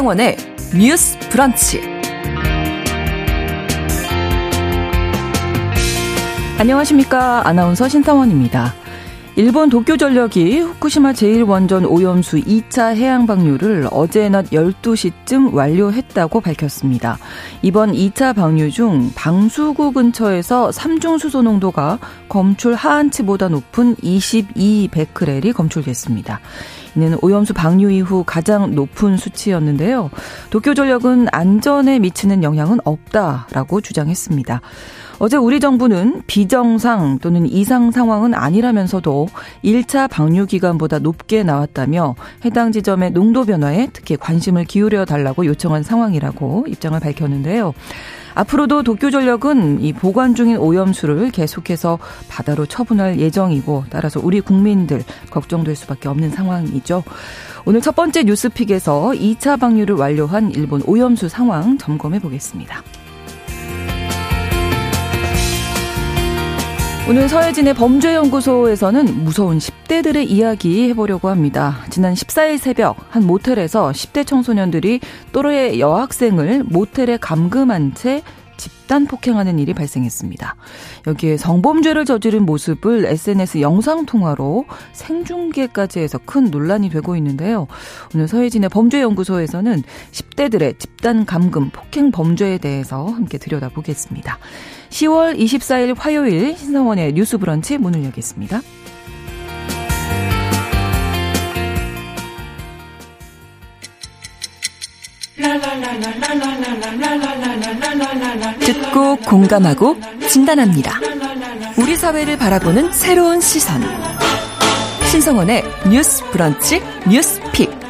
신성원의 뉴스 브런치. 안녕하십니까. 아나운서 신성원입니다. 일본 도쿄 전력이 후쿠시마 제1원전 오염수 2차 해양 방류를 어제 낮 12시쯤 완료했다고 밝혔습니다. 이번 2차 방류 중 방수구 근처에서 삼중 수소 농도가 검출 하한치보다 높은 22 베크렐이 검출됐습니다. 이는 오염수 방류 이후 가장 높은 수치였는데요. 도쿄 전력은 안전에 미치는 영향은 없다라고 주장했습니다. 어제 우리 정부는 비정상 또는 이상 상황은 아니라면서도 1차 방류 기간보다 높게 나왔다며 해당 지점의 농도 변화에 특히 관심을 기울여 달라고 요청한 상황이라고 입장을 밝혔는데요. 앞으로도 도쿄전력은 이 보관 중인 오염수를 계속해서 바다로 처분할 예정이고 따라서 우리 국민들 걱정될 수밖에 없는 상황이죠. 오늘 첫 번째 뉴스픽에서 2차 방류를 완료한 일본 오염수 상황 점검해 보겠습니다. 오늘 서해진의 범죄연구소에서는 무서운 10대들의 이야기 해보려고 합니다. 지난 14일 새벽 한 모텔에서 10대 청소년들이 또래의 여학생을 모텔에 감금한 채 집단 폭행하는 일이 발생했습니다. 여기에 성범죄를 저지른 모습을 SNS 영상통화로 생중계까지 해서 큰 논란이 되고 있는데요. 오늘 서해진의 범죄연구소에서는 10대들의 집단 감금, 폭행 범죄에 대해서 함께 들여다보겠습니다. 10월 24일 화요일 신성원의 뉴스 브런치 문을 여겠습니다. 듣고 공감하고 진단합니다. 우리 사회를 바라보는 새로운 시선. 신성원의 뉴스 브런치 뉴스 픽.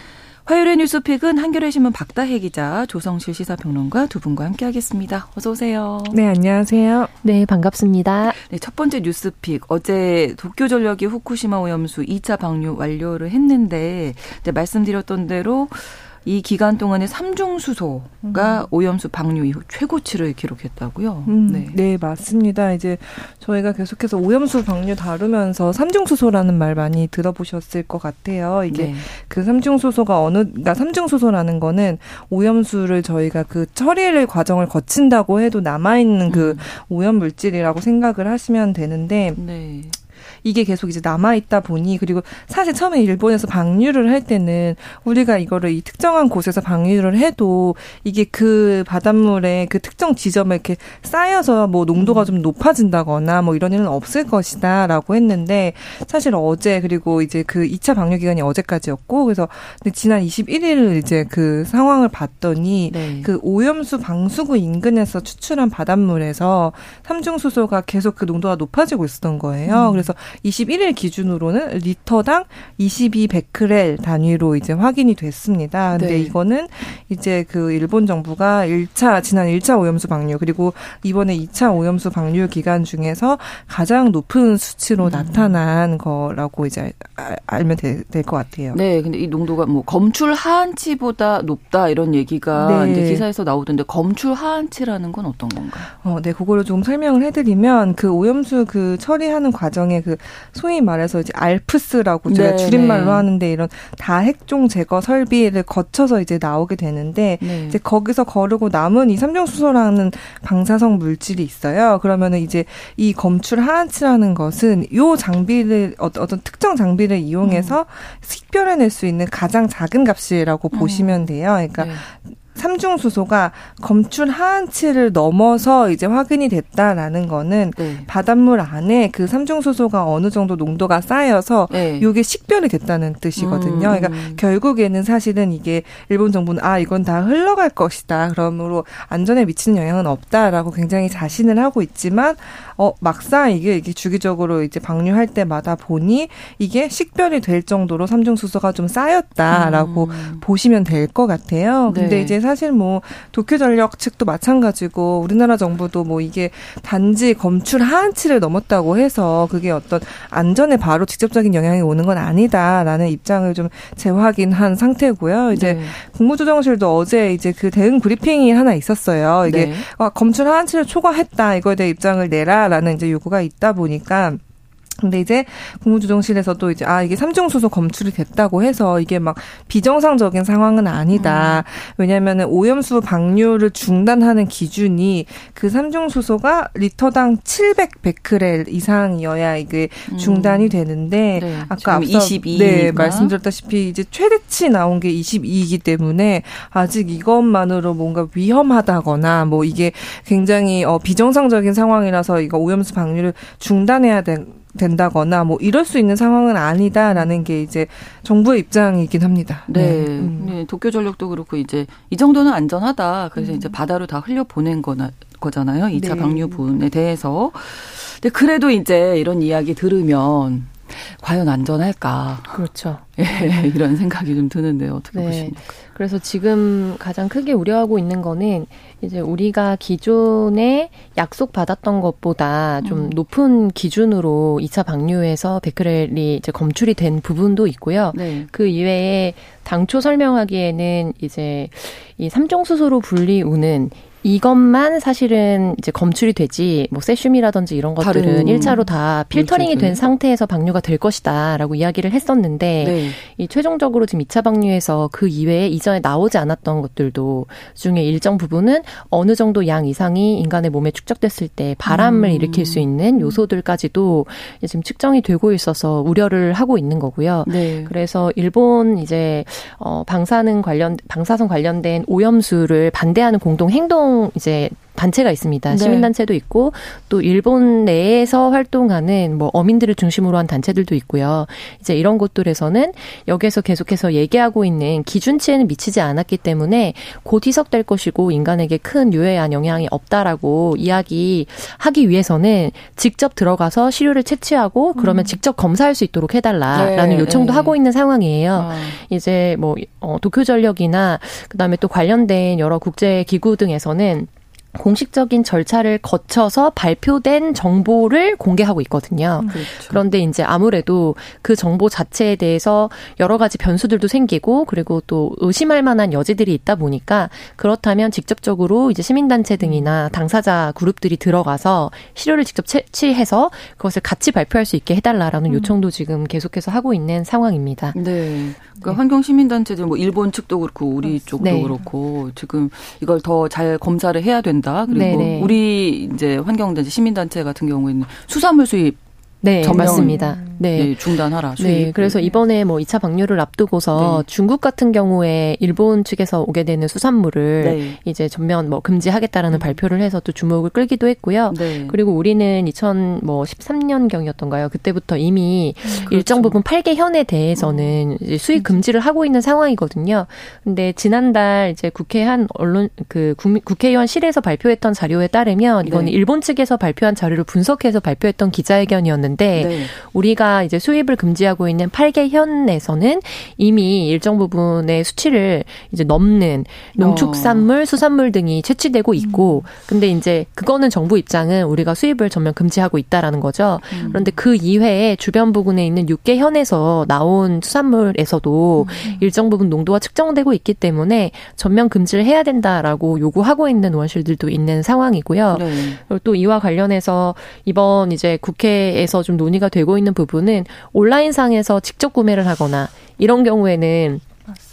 화요일의 뉴스픽은 한겨레 신문 박다혜 기자, 조성실 시사평론가 두 분과 함께하겠습니다. 어서 오세요. 네, 안녕하세요. 네, 반갑습니다. 네, 첫 번째 뉴스픽 어제 도쿄 전력이 후쿠시마 오염수 2차 방류 완료를 했는데 이제 말씀드렸던 대로 이 기간 동안에 삼중 수소가 음. 오염수 방류 이후 최고치를 기록했다고요. 음, 네. 네, 맞습니다. 이제 저희가 계속해서 오염수 방류 다루면서 삼중 수소라는 말 많이 들어보셨을 것 같아요. 이게 네. 그 삼중 수소가 어느, 그러니까 삼중 수소라는 거는 오염수를 저희가 그 처리를 과정을 거친다고 해도 남아 있는 그 음. 오염 물질이라고 생각을 하시면 되는데. 네. 이게 계속 이제 남아 있다 보니 그리고 사실 처음에 일본에서 방류를 할 때는 우리가 이거를 이 특정한 곳에서 방류를 해도 이게 그 바닷물에 그 특정 지점에 이렇게 쌓여서 뭐 농도가 음. 좀 높아진다거나 뭐 이런 일은 없을 것이다라고 했는데 사실 어제 그리고 이제 그 2차 방류 기간이 어제까지였고 그래서 지난 21일 이제 그 상황을 봤더니 네. 그 오염수 방수구 인근에서 추출한 바닷물에서 삼중수소가 계속 그 농도가 높아지고 있었던 거예요. 음. 그래서 21일 기준으로는 리터당 22베크렐 단위로 이제 확인이 됐습니다. 근데 네. 이거는 이제 그 일본 정부가 1차 지난 1차 오염수 방류 그리고 이번에 2차 오염수 방류 기간 중에서 가장 높은 수치로 음. 나타난 거라고 이제 알면 될 것 같아요. 네, 근데 이 농도가 뭐 검출 하한치보다 높다 이런 얘기가 네. 이제 기사에서 나오던데 검출 하한치라는 건 어떤 건가요? 어, 네, 그거를 좀 설명을 해드리면 그 오염수 그 처리하는 과정에 그 소위 말해서 이제 알프스라고 제가 네, 줄임말로 네. 하는데 이런 다 핵종 제거 설비를 거쳐서 이제 나오게 되는데 네. 이제 거기서 거르고 남은 이 삼중수소라는 방사성 물질이 있어요. 그러면은 이제 이 검출 하한치라는 것은 요 장비를 어떤 특정 장비를 이용해서 음. 식별해낼 수 있는 가장 작은 값이라고 음. 보시면 돼요. 그러니까 네. 삼중수소가 검출 하한치를 넘어서 이제 확인이 됐다라는 거는 네. 바닷물 안에 그 삼중수소가 어느 정도 농도가 쌓여서 네. 이게 식별이 됐다는 뜻이거든요. 음. 그러니까 결국에는 사실은 이게 일본 정부는 아 이건 다 흘러갈 것이다. 그러므로 안전에 미치는 영향은 없다라고 굉장히 자신을 하고 있지만 어 막상 이게 이게 주기적으로 이제 방류할 때마다 보니 이게 식별이 될 정도로 삼중수소가 좀 쌓였다라고 음. 보시면 될 것 같아요. 근데 네. 이제 사실 뭐 도쿄전력 측도 마찬가지고 우리나라 정부도 뭐 이게 단지 검출 하한치를 넘었다고 해서 그게 어떤 안전에 바로 직접적인 영향이 오는 건 아니다라는 입장을 좀 재확인한 상태고요. 이제 네. 국무조정실도 어제 이제 그 대응 브리핑이 하나 있었어요. 이게 네. 아, 검출 하한치를 초과했다 이거에 대해 입장을 내라라는 이제 요구가 있다 보니까 근데 이제 국무조정실에서도 이제 아 이게 삼중 수소 검출이 됐다고 해서 이게 막 비정상적인 상황은 아니다. 음. 왜냐하면은 오염수 방류를 중단하는 기준이 그 삼중 수소가 리터당 700 베크렐 이상이어야 이게 음. 중단이 되는데 네, 아까 앞서 22니까. 네 말씀드렸다시피 이제 최대치 나온 게 22이기 때문에 아직 이것만으로 뭔가 위험하다거나 뭐 이게 굉장히 어 비정상적인 상황이라서 이거 오염수 방류를 중단해야 된 된다거나 뭐 이럴 수 있는 상황은 아니다라는 게 이제 정부의 입장이긴 합니다. 네. 네. 음. 네. 도쿄 전력도 그렇고 이제 이 정도는 안전하다. 그래서 음. 이제 바다로 다 흘려 보낸 거나 거잖아요. 2차 네. 방류분에 대해서. 근데 그래도 이제 이런 이야기 들으면 과연 안전할까? 그렇죠. 예, 이런 생각이 좀 드는데요. 어떻게 네. 보십니까? 그래서 지금 가장 크게 우려하고 있는 거는 이제 우리가 기존에 약속 받았던 것보다 좀 음. 높은 기준으로 2차 방류에서 베크렐이 이제 검출이 된 부분도 있고요. 네. 그 이외에 당초 설명하기에는 이제 이 삼종 수소로 분리우는 이것만 사실은 이제 검출이 되지 뭐 세슘이라든지 이런 것들은 1차로 다 필터링이 된 상태에서 방류가 될 것이다라고 이야기를 했었는데 네. 이 최종적으로 지금 2차 방류에서 그 이외에 이전에 나오지 않았던 것들도 중에 일정 부분은 어느 정도 양 이상이 인간의 몸에 축적됐을 때 바람을 음. 일으킬 수 있는 요소들까지도 지금 측정이 되고 있어서 우려를 하고 있는 거고요. 네. 그래서 일본 이제 어 방사능 관련 방사선 관련된 오염수를 반대하는 공동 행동 이제 단체가 있습니다. 네. 시민단체도 있고 또 일본 내에서 활동하는 뭐 어민들을 중심으로 한 단체들도 있고요. 이제 이런 곳들에서는 여기에서 계속해서 얘기하고 있는 기준치에는 미치지 않았기 때문에 곧 희석될 것이고 인간에게 큰 유해한 영향이 없다라고 이야기하기 위해서는 직접 들어가서 시료를 채취하고 그러면 음. 직접 검사할 수 있도록 해달라라는 네, 요청도 네. 하고 있는 상황이에요. 아. 이제 뭐 어, 도쿄 전력이나 그다음에 또 관련된 여러 국제 기구 등에서는 공식적인 절차를 거쳐서 발표된 정보를 공개하고 있거든요. 음, 그렇죠. 그런데 이제 아무래도 그 정보 자체에 대해서 여러 가지 변수들도 생기고 그리고 또 의심할 만한 여지들이 있다 보니까 그렇다면 직접적으로 이제 시민단체 등이나 당사자 그룹들이 들어가서 시료를 직접 채취해서 그것을 같이 발표할 수 있게 해달라라는 음. 요청도 지금 계속해서 하고 있는 상황입니다. 네. 그러니까 네. 환경 시민단체들 뭐 일본 측도 그렇고 우리 쪽도 네. 그렇고 지금 이걸 더 잘 검사를 해야 된다. 그리고 네네. 우리 이제 환경단체 시민단체 같은 경우에는 수산물 수입 네, 맞습니다. 네. 네, 중단하라. 수입. 네, 그래서 이번에 뭐 2차 방류를 앞두고서 네. 중국 같은 경우에 일본 측에서 오게 되는 수산물을 네. 이제 전면 뭐 금지하겠다라는 음. 발표를 해서 또 주목을 끌기도 했고요. 네. 그리고 우리는 2000뭐 13년 경이었던가요? 그때부터 이미 음, 그렇죠. 일정 부분 8개 현에 대해서는 음. 수입 금지를 하고 있는 상황이거든요. 근데 지난달 이제 국회 한 언론 그 국회의원실에서 발표했던 자료에 따르면 이거는 네. 일본 측에서 발표한 자료를 분석해서 발표했던 기자회견이었는데 네. 우리가 이제 수입을 금지하고 있는 8개 현에서는 이미 일정 부분의 수치를 이제 넘는 농축산물, 어. 수산물 등이 채취되고 있고, 음. 근데 이제 그거는 정부 입장은 우리가 수입을 전면 금지하고 있다라는 거죠. 음. 그런데 그 이외에 주변 부근에 있는 6개 현에서 나온 수산물에서도 음. 일정 부분 농도가 측정되고 있기 때문에 전면 금지를 해야 된다라고 요구하고 있는 원실들도 있는 상황이고요. 네. 그리고 또 이와 관련해서 이번 이제 국회에서 좀 논의가 되고 있는 부분 부분은 온라인상에서 직접 구매를 하거나 이런 경우에는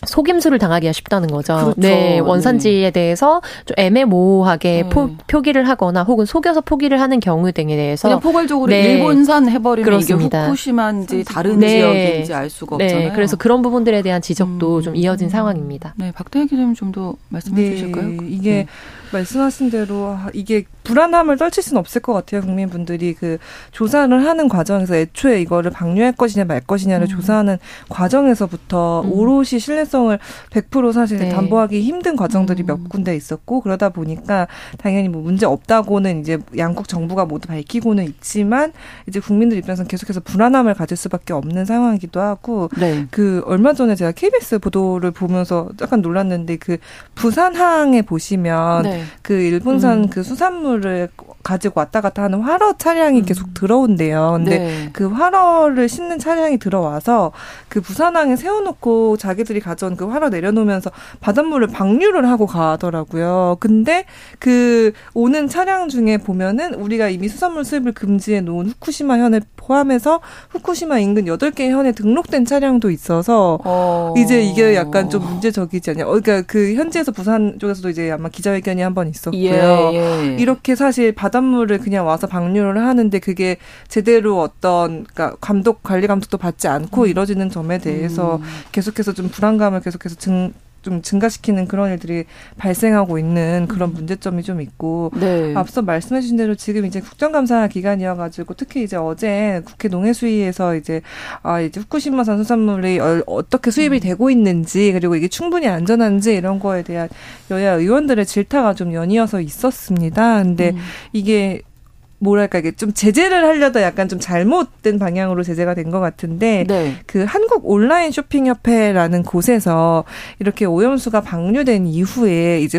속임수를 당하기가 쉽다는 거죠. 그렇죠. 네, 원산지에 네. 대해서 좀 애매모호하게 네. 포, 표기를 하거나 혹은 속여서 포기를 하는 경우 등에 대해서 그냥 포괄적으로 네. 일본산 해버리면 그렇습니다. 이게 후쿠시마인지 다른 네. 지역인지 알 수가 네, 없잖아요. 그래서 그런 부분들에 대한 지적도 음. 좀 이어진 상황입니다. 네, 박태희 기자님 좀 더 말씀해 주실까요? 이게 말씀하신 대로 이게 불안함을 떨칠 수는 없을 것 같아요. 국민분들이 그 조사를 하는 과정에서 애초에 이거를 방류할 것이냐 말 것이냐를 음. 조사하는 과정에서부터 음. 오롯이 신뢰성을 100% 사실 네. 담보하기 힘든 과정들이 음. 몇 군데 있었고 그러다 보니까 당연히 뭐 문제 없다고는 이제 양국 정부가 모두 밝히고는 있지만 이제 국민들 입장에서는 계속해서 불안함을 가질 수밖에 없는 상황이기도 하고 네. 그 얼마 전에 제가 KBS 보도를 보면서 약간 놀랐는데 그 부산항에 보시면 네. 그 일본산 음. 그 수산물 을 가지고 왔다 갔다 하는 활어 차량이 음. 계속 들어온대요. 근데 네. 그 활어를 싣는 차량이 들어와서 그 부산항에 세워놓고 자기들이 가져온 그 활어 내려놓으면서 바닷물을 방류를 하고 가더라고요. 근데 그 오는 차량 중에 보면은 우리가 이미 수산물 수입을 금지해 놓은 후쿠시마 현을 포함해서 후쿠시마 인근 8개 현에 등록된 차량도 있어서 어. 이제 이게 약간 좀 문제적이지 않냐. 어, 그러니까 그 현지에서 부산 쪽에서도 이제 아마 기자회견이 한 번 있었고요. 예, 예. 이렇게 사실 바닷물을 그냥 와서 방류를 하는데 그게 제대로 어떤 그러니까 감독 관리 감독도 받지 않고 음. 이뤄지는 점에 대해서 음. 계속해서 좀 불안감을 계속해서 증 좀 증가시키는 그런 일들이 발생하고 있는 그런 음. 문제점이 좀 있고 네. 앞서 말씀해 주신 대로 지금 이제 국정감사 기간이어 가지고 특히 이제 어제 국회 농해수위에서 이제 아 이제 후쿠시마산 수산물이 어떻게 수입이 음. 되고 있는지 그리고 이게 충분히 안전한지 이런 거에 대한 여야 의원들의 질타가 좀 연이어서 있었습니다. 근데 음. 이게 뭐랄까 이게 좀 제재를 하려다 약간 좀 잘못된 방향으로 제재가 된 것 같은데 네. 그 한국 온라인 쇼핑 협회라는 곳에서 이렇게 오염수가 방류된 이후에 이제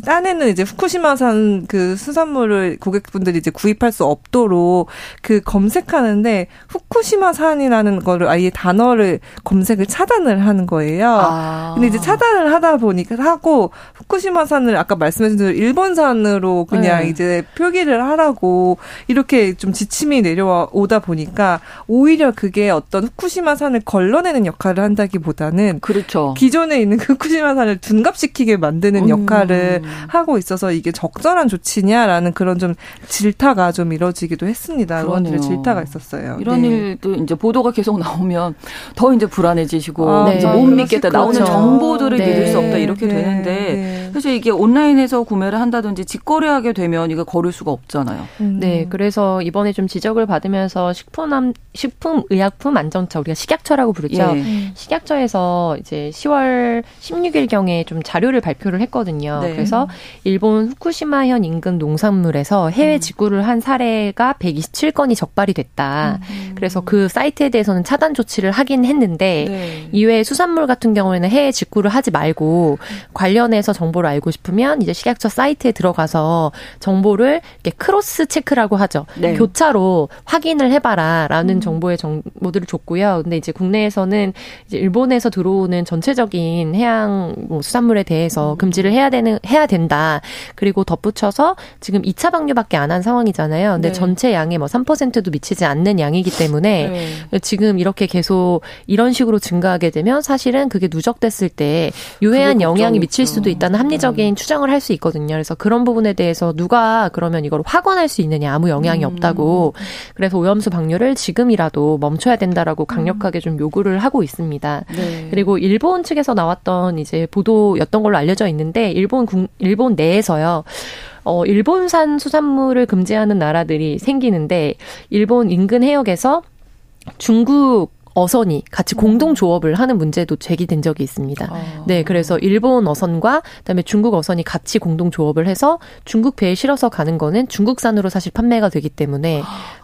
딴에는 이제 후쿠시마산 그 수산물을 고객분들이 이제 구입할 수 없도록 그 검색하는데 후쿠시마산이라는 거를 아예 단어를 검색을 차단을 하는 거예요. 아. 근데 이제 차단을 하다 보니까 하고 후쿠시마산을 아까 말씀하신 대로 일본산으로 그냥 네. 이제 표기를 하라고 이렇게 좀 지침이 내려오다 보니까 오히려 그게 어떤 후쿠시마산을 걸러내는 역할을 한다기보다는 그렇죠. 기존에 있는 후쿠시마산을 둔갑시키게 만드는 음. 역할을 음. 하고 있어서 이게 적절한 조치냐라는 그런 좀 질타가 좀 이뤄지기도 했습니다. 의원들의 질타가 있었어요. 이런 네. 일도 이제 보도가 계속 나오면 더 이제 불안해지시고 아, 네. 이제 못 믿겠다. 나오는 그렇죠. 정보들을 네. 믿을 수 없다 이렇게 네. 되는데 네. 그래서 이게 온라인에서 구매를 한다든지 직거래하게 되면 이거 거를 수가 없잖아요. 음. 네, 그래서 이번에 좀 지적을 받으면서 식품 식품 의약품 안전처 우리가 식약처라고 부르죠. 예. 식약처에서 이제 10월 16일 경에 좀 자료를 발표를 했거든요. 네. 그래서 일본 후쿠시마현 인근 농산물에서 해외 음. 직구를 한 사례가 127건이 적발이 됐다. 음. 그래서 그 사이트에 대해서는 차단 조치를 하긴 했는데 네. 이외에 수산물 같은 경우에는 해외 직구를 하지 말고 관련해서 정보를 알고 싶으면 이제 식약처 사이트에 들어가서 정보를 이렇게 크로스 체크라고 하죠. 네. 교차로 확인을 해봐라라는 음. 정보의 정보들을 줬고요. 근데 이제 국내에서는 이제 일본에서 들어오는 전체적인 해양 뭐 수산물에 대해서 음. 금지를 해야 되는 해야 해야 된다. 그리고 덧붙여서 지금 2차 방류밖에 안 한 상황이잖아요. 근데 네. 전체 양의 뭐 3%도 미치지 않는 양이기 때문에 네. 지금 이렇게 계속 이런 식으로 증가하게 되면 사실은 그게 누적됐을 때 유해한 영향이 미칠 수도 있다는 합리 적인 음. 추정을 할 수 있거든요. 그래서 그런 부분에 대해서 누가 그러면 이걸 확언할 수 있느냐 아무 영향이 음. 없다고. 그래서 오염수 방류를 지금이라도 멈춰야 된다라고 강력하게 좀 요구를 하고 있습니다. 네. 그리고 일본 측에서 나왔던 이제 보도였던 걸로 알려져 있는데 일본 국 일본 내에서요. 어, 일본산 수산물을 금지하는 나라들이 생기는데 일본 인근 해역에서 중국 어선이 같이 공동 조업을 하는 문제도 제기된 적이 있습니다. 아. 네, 그래서 일본 어선과 그다음에 중국 어선이 같이 공동 조업을 해서 중국 배에 실어서 가는 거는 중국산으로 사실 판매가 되기 때문에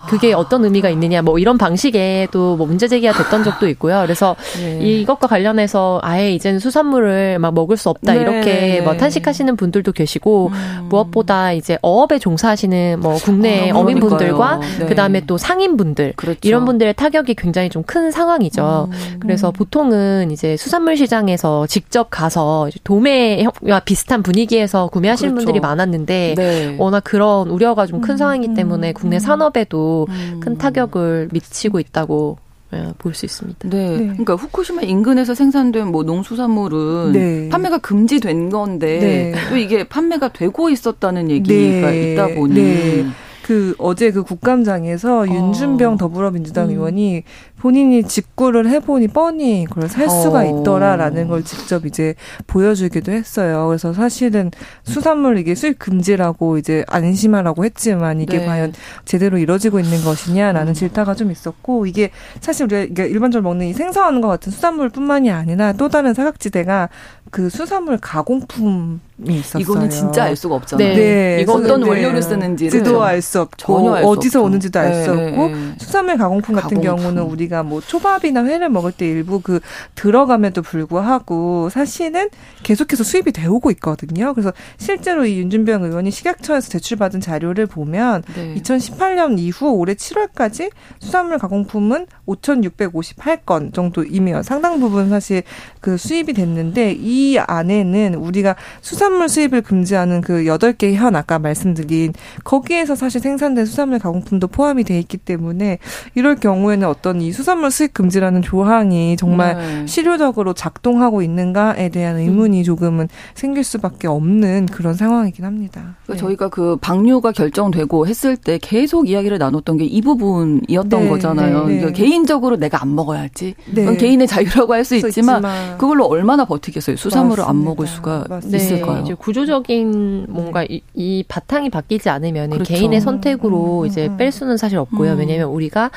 그게 어떤 의미가 있느냐 뭐 이런 방식의 또뭐 문제 제기가 됐던 적도 있고요. 그래서 네. 이것과 관련해서 아예 이제는 수산물을 막 먹을 수 없다 네. 이렇게 뭐 탄식하시는 분들도 계시고 음. 무엇보다 이제 어업에 종사하시는 뭐 국내 아, 어민분들과 네. 그다음에 또 상인분들 그렇죠. 이런 분들의 타격이 굉장히 좀큰 상황이죠. 음. 그래서 보통은 이제 수산물 시장에서 직접 가서 도매와 비슷한 분위기에서 구매하시는 그렇죠. 분들이 많았는데 네. 워낙 그런 우려가 좀큰 음. 상황이기 때문에 국내 음. 산업에도 음. 큰 타격을 미치고 있다고 예, 볼수 있습니다. 네. 네. 그러니까 후쿠시마 인근에서 생산된 뭐 농수산물은 네. 판매가 금지된 건데 네. 또 이게 판매가 되고 있었다는 얘기가 네. 있다 보니 네. 그 어제 그 국감장에서 어. 윤준병 더불어민주당 음. 의원이 본인이 직구를 해보니 뻔히 그걸 살 수가 어. 있더라라는 걸 직접 이제 보여주기도 했어요. 그래서 사실은 수산물 이게 수입 금지라고 이제 안심하라고 했지만 이게 네. 과연 제대로 이루어지고 있는 것이냐라는 음. 질타가 좀 있었고 이게 사실 우리가 일반적으로 먹는 이 생선과 같은 수산물뿐만이 아니라 또 다른 사각지대가 그 수산물 가공품이 있었어요. 이거는 진짜 알 수가 없잖아요. 네. 네. 이거 어떤 네. 원료를 쓰는지도 알 수 없고 알 어디서 없죠. 오는지도 알수 네. 없고 수산물 가공품 같은 가공품. 경우는 우리 가 뭐 초밥이나 회를 먹을 때 일부 그 들어감에도 불구하고 사실은 계속해서 수입이 되오고 있거든요. 그래서 실제로 이 윤준병 의원이 식약처에서 제출받은 자료를 보면 2018년 이후 올해 7월까지 수산물 가공품은 5,658건 정도이며 상당 부분 사실 그 수입이 됐는데 이 안에는 우리가 수산물 수입을 금지하는 그 여덟 개의 현 아까 말씀드린 거기에서 사실 생산된 수산물 가공품도 포함이 돼 있기 때문에 이럴 경우에는 어떤 이 수산물 수입 금지라는 조항이 정말 네. 실효적으로 작동하고 있는가에 대한 의문이 조금은 생길 수밖에 없는 그런 상황이긴 합니다. 네. 저희가 그 방류가 결정되고 했을 때 계속 이야기를 나눴던 게 이 부분이었던 네. 거잖아요. 네. 네. 개인적으로 내가 안 먹어야지. 네. 개인의 자유라고 할 수 있지만, 있지만, 그걸로 얼마나 버티겠어요. 수산물을 맞습니다. 안 먹을 수가 맞습니다. 있을까요? 네, 이제 구조적인 뭔가 이, 이 바탕이 바뀌지 않으면 그렇죠. 개인의 선택으로 음, 음, 이제 음. 뺄 수는 사실 없고요. 음. 왜냐하면 우리가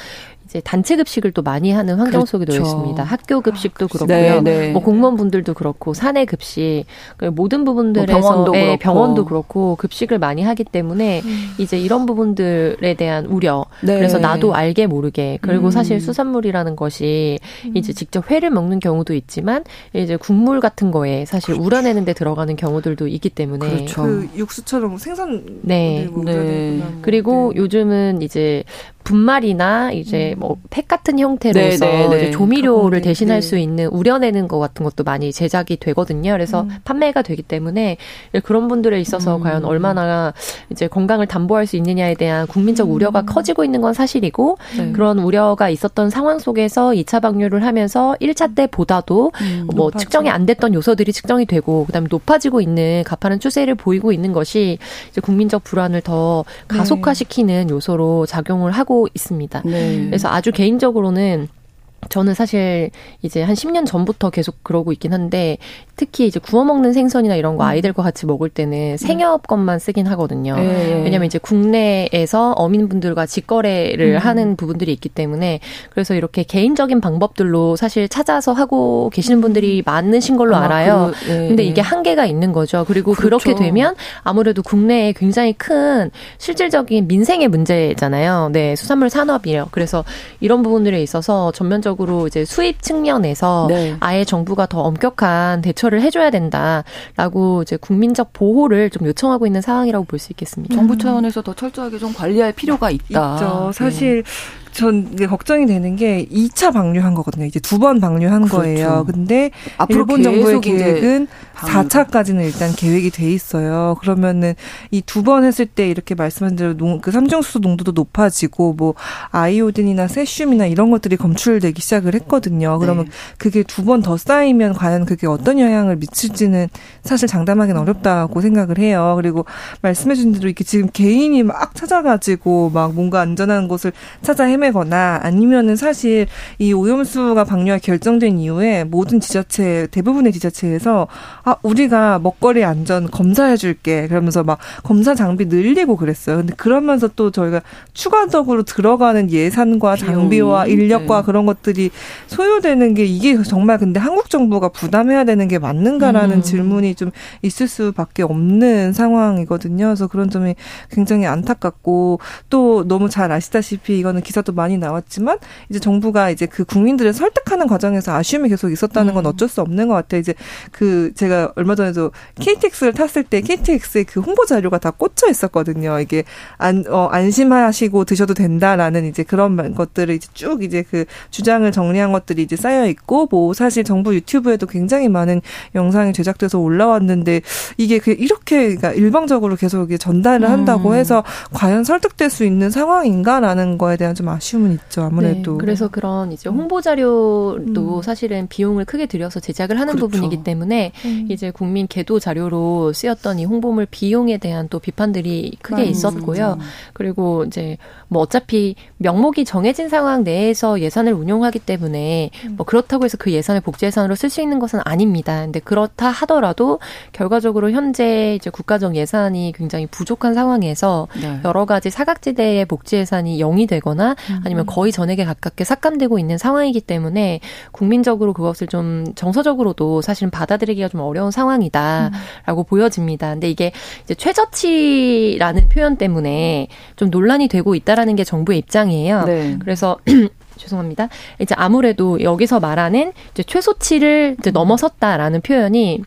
이제 단체 급식을 또 많이 하는 환경 속에 놓여 그렇죠. 있습니다. 학교 급식도 그렇고요. 네, 네. 뭐 공무원분들도 그렇고 사내 급식 그 모든 부분들에서 뭐 병원도, 예, 병원도 그렇고 급식을 많이 하기 때문에 음. 이제 이런 부분들에 대한 우려. 네. 그래서 나도 알게 모르게 그리고 음. 사실 수산물이라는 것이 음. 이제 직접 회를 먹는 경우도 있지만 이제 국물 같은 거에 사실 그렇죠. 우려내는 데 들어가는 경우들도 있기 때문에 그렇죠. 그 육수처럼 생선 네. 네. 그리고 네. 요즘은 이제 분말이나 이제 음. 뭐팩 같은 형태로서 네, 네, 네. 조미료를 대신할 수 있는 우려내는 것 같은 것도 많이 제작이 되거든요. 그래서 음. 판매가 되기 때문에 그런 분들에 있어서 음. 과연 얼마나 이제 건강을 담보할 수 있느냐에 대한 국민적 음. 우려가 커지고 있는 건 사실이고 네. 그런 우려가 있었던 상황 속에서 2차 방류를 하면서 1차 때보다도 음, 뭐 높아져. 측정이 안 됐던 요소들이 측정이 되고 그다음에 높아지고 있는 가파른 추세를 보이고 있는 것이 이제 국민적 불안을 더 네. 가속화시키는 요소로 작용을 하고 하고 있습니다. 네. 그래서 아주 개인적으로는 저는 사실 이제 한 10년 전부터 계속 그러고 있긴 한데 특히 이제 구워 먹는 생선이나 이런 거 음. 아이들과 같이 먹을 때는 생협 것만 쓰긴 하거든요. 네. 왜냐면 이제 국내에서 어민분들과 직거래를 음. 하는 부분들이 있기 때문에 그래서 이렇게 개인적인 방법들로 사실 찾아서 하고 계시는 음. 분들이 많으신 걸로 아, 알아요. 그, 네. 근데 이게 한계가 있는 거죠. 그리고 그렇죠. 그렇게 되면 아무래도 국내에 굉장히 큰 실질적인 민생의 문제잖아요. 네, 수산물 산업이에요. 그래서 이런 부분들에 있어서 전면적 으로 이제 수입 측면에서 네. 아예 정부가 더 엄격한 대처를 대처를 해줘야 된다라고 이제 국민적 보호를 좀 요청하고 있는 상황이라고 볼 수 있겠습니다. 정부 차원에서 더 철저하게 좀 관리할 필요가 있다. 있죠. 사실 네. 전 이게 걱정이 되는 게 2차 방류한 거거든요. 이제 두 번 방류한 그렇죠. 거예요. 근데 일본 정부의 계획은 4차까지는 일단 계획이 돼 있어요. 그러면은 이 두 번 했을 때 이렇게 말씀하신 대로 농, 그 삼중수소 농도도 높아지고 뭐 아이오딘이나 세슘이나 이런 것들이 검출되기 시작을 했거든요. 그러면 네. 그게 두 번 더 쌓이면 과연 그게 어떤 영향을 미칠지는 사실 장담하기는 어렵다고 생각을 해요. 그리고 말씀해 주신 대로 이렇게 지금 개인이 막 찾아가지고 막 뭔가 안전한 곳을 찾아 헤 헤매거나 아니면은 사실 이 오염수가 방류가 결정된 이후에 모든 지자체 대부분의 지자체에서 아 우리가 먹거리 안전 검사해 줄게 그러면서 막 검사 장비 늘리고 그랬어요. 근데 그러면서 또 저희가 추가적으로 들어가는 예산과 장비와 인력과 네. 그런 것들이 소요되는 게 이게 정말 근데 한국 정부가 부담해야 되는 게 맞는가라는 음. 질문이 좀 있을 수밖에 없는 상황이거든요. 그래서 그런 점이 굉장히 안타깝고 또 너무 잘 아시다시피 이거는 기사도 얘기도 많이 나왔지만 이제 정부가 이제 그 국민들을 설득하는 과정에서 아쉬움이 계속 있었다는 건 음. 어쩔 수 없는 것 같아요. 이제 그 제가 얼마 전에도 KTX를 탔을 때 KTX의 그 홍보 자료가 다 꽂혀 있었거든요. 이게 안 어, 안심하시고 드셔도 된다라는 이제 그런 것들을 이제 쭉 이제 그 주장을 정리한 것들이 이제 쌓여 있고 뭐 사실 정부 유튜브에도 굉장히 많은 영상이 제작돼서 올라왔는데 이게 그 이렇게 그러니까 일방적으로 계속 전달을 한다고 음. 해서 과연 설득될 수 있는 상황인가라는 거에 대한 좀 아쉬움 아쉬움은 있죠. 아무래도. 네, 그래서 그런 이제 홍보 자료도 음. 사실은 비용을 크게 들여서 제작을 하는 그렇죠. 부분이기 때문에 음. 이제 국민 계도 자료로 쓰였던 이 홍보물 비용에 대한 또 비판들이 크게 있었고요. 그리고 이제 뭐 어차피 명목이 정해진 상황 내에서 예산을 운용하기 때문에 음. 뭐 그렇다고 해서 그 예산을 복지 예산으로 쓸 수 있는 것은 아닙니다. 근데 그렇다 하더라도 결과적으로 현재 이제 국가적 예산이 굉장히 부족한 상황에서 네. 여러 가지 사각지대의 복지 예산이 0이 되거나 음. 아니면 거의 전액에 가깝게 삭감되고 있는 상황이기 때문에 국민적으로 그것을 좀 정서적으로도 사실은 받아들이기가 좀 어려운 상황이다라고 음. 보여집니다. 근데 이게 이제 최저치라는 표현 때문에 좀 논란이 되고 있다라 있다라는 게 정부의 입장이에요. 네. 그래서 죄송합니다. 이제 아무래도 여기서 말하는 이제 최소치를 이제 넘어섰다라는 표현이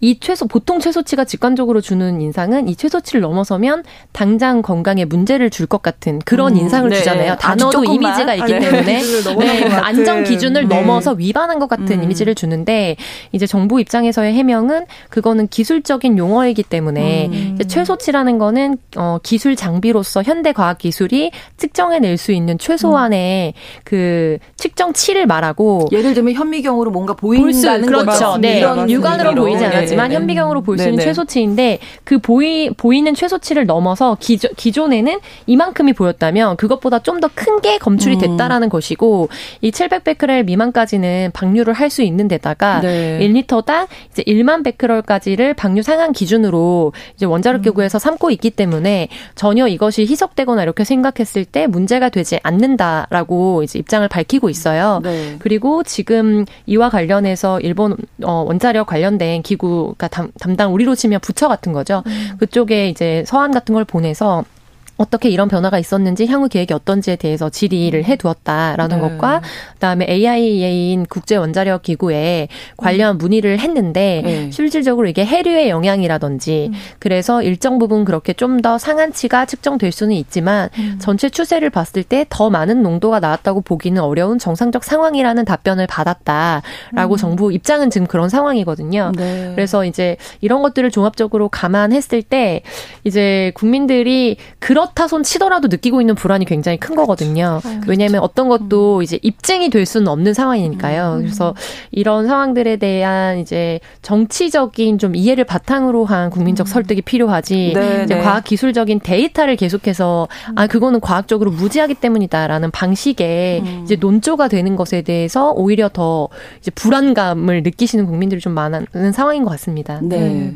이 최소 보통 최소치가 직관적으로 주는 인상은 이 최소치를 넘어서면 당장 건강에 문제를 줄 것 같은 그런 음, 인상을 네. 주잖아요. 단어도 이미지가 있기 아, 네. 때문에 네, 안전 기준을 네. 넘어서 위반한 것 같은 음. 이미지를 주는데 이제 정부 입장에서의 해명은 그거는 기술적인 용어이기 때문에 음. 최소치라는 거는 어, 기술 장비로서 현대 과학 기술이 측정해낼 수 있는 최소한의 음. 그 측정치를 말하고 예를 들면 현미경으로 뭔가 보인다는 그렇죠. 거죠. 네, 육안으로 보이지 않아요. 하지만 네. 현미경으로 볼 수 있는 최소치인데 그 보이 보이는 최소치를 넘어서 기존 기존에는 이만큼이 보였다면 그것보다 좀 더 큰 게 검출이 음. 됐다라는 음. 것이고 이 700베크렐 미만까지는 방류를 할 수 있는 데다가 네. 1리터당 이제 1만 베크렐까지를 방류 상한 기준으로 이제 원자력 기구에서 음. 삼고 있기 때문에 전혀 이것이 희석되거나 이렇게 생각했을 때 문제가 되지 않는다라고 이제 입장을 밝히고 있어요. 네. 그리고 지금 이와 관련해서 일본 어 원자력 관련된 기구 그러니까 담, 담당 우리로 치면 부처 같은 거죠. 음. 그쪽에 이제 서한 같은 걸 보내서 어떻게 이런 변화가 있었는지 향후 계획이 어떤지에 대해서 질의를 음. 해두었다라는 네. 것과 그다음에 AIA인 국제 원자력 기구에 관련 음. 문의를 했는데 네. 실질적으로 이게 해류의 영향이라든지 음. 그래서 일정 부분 그렇게 좀 더 상한치가 측정될 수는 있지만 음. 전체 추세를 봤을 때 더 많은 농도가 나왔다고 보기는 어려운 정상적 상황이라는 답변을 받았다라고 음. 정부 입장은 지금 그런 상황이거든요. 네. 그래서 이제 이런 것들을 종합적으로 감안했을 때 이제 국민들이 그런 그렇다 손 치더라도 느끼고 있는 불안이 굉장히 큰 거거든요. 아, 왜냐하면 어떤 것도 음. 이제 입증이 될 수는 없는 상황이니까요. 음. 그래서 이런 상황들에 대한 이제 정치적인 좀 이해를 바탕으로 한 국민적 음. 설득이 필요하지. 네, 이제 네. 과학 기술적인 데이터를 계속해서 아 그거는 과학적으로 무지하기 때문이다라는 방식의 음. 이제 논조가 되는 것에 대해서 오히려 더 이제 불안감을 느끼시는 국민들이 좀 많은 상황인 것 같습니다. 네. 네.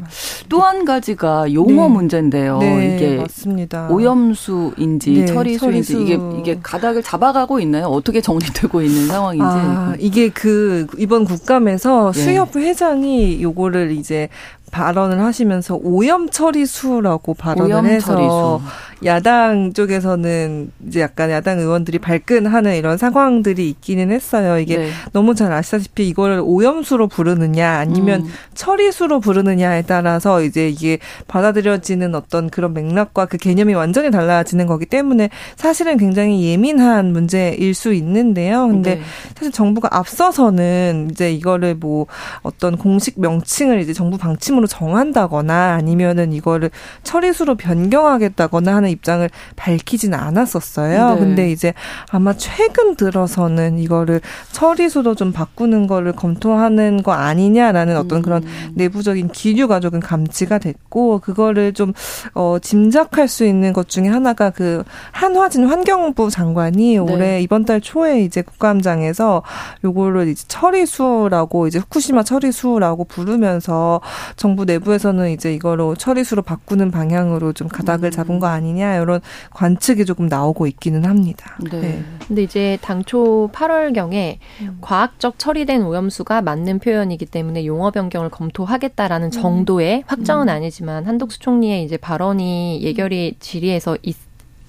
또한 가지가 용어 네. 문제인데요. 네, 이게 맞습니다. 오염 오염수인지 네, 처리수인지 처리수. 이게 이게 가닥을 잡아가고 있나요? 어떻게 정리되고 있는 상황인지? 아, 이게 그 이번 국감에서 네. 수협 회장이 요거를 이제 발언을 하시면서 오염 처리수라고 발언을 오염 해서 처리수. 야당 쪽에서는 이제 약간 야당 의원들이 발끈하는 이런 상황들이 있기는 했어요. 이게 네. 너무 잘 아시다시피 이걸 오염수로 부르느냐 아니면 음. 처리수로 부르느냐에 따라서 이제 이게 받아들여지는 어떤 그런 맥락과 그 개념이 완전히 달라지는 거기 때문에 사실은 굉장히 예민한 문제일 수 있는데요. 근데 네. 사실 정부가 앞서서는 이제 이거를 뭐 어떤 공식 명칭을 이제 정부 방침으로 정한다거나 아니면은 이거를 처리수로 변경하겠다거나 하는 입장을 밝히지는 않았었어요. 네. 근데 이제 아마 최근 들어서는 이거를 처리수도 좀 바꾸는 거를 검토하는 거 아니냐라는 어떤 음. 그런 내부적인 기류가 조금 감지가 됐고 그거를 좀 어, 짐작할 수 있는 것 중에 하나가 그 한화진 환경부 장관이 네. 올해 이번 달 초에 이제 국감장에서 요거를 이제 처리수라고 이제 후쿠시마 처리수라고 부르면서 정부 내부에서는 이제 이거로 처리수로 바꾸는 방향으로 좀 가닥을 음. 잡은 거 아니냐 이런 관측이 조금 나오고 있기는 합니다. 네. 네. 근데 이제 당초 8월 경에 음. 과학적 처리된 오염수가 맞는 표현이기 때문에 용어 변경을 검토하겠다라는 음. 정도의 확정은 음. 아니지만 한덕수 총리의 이제 발언이 예결위 질의에서 있,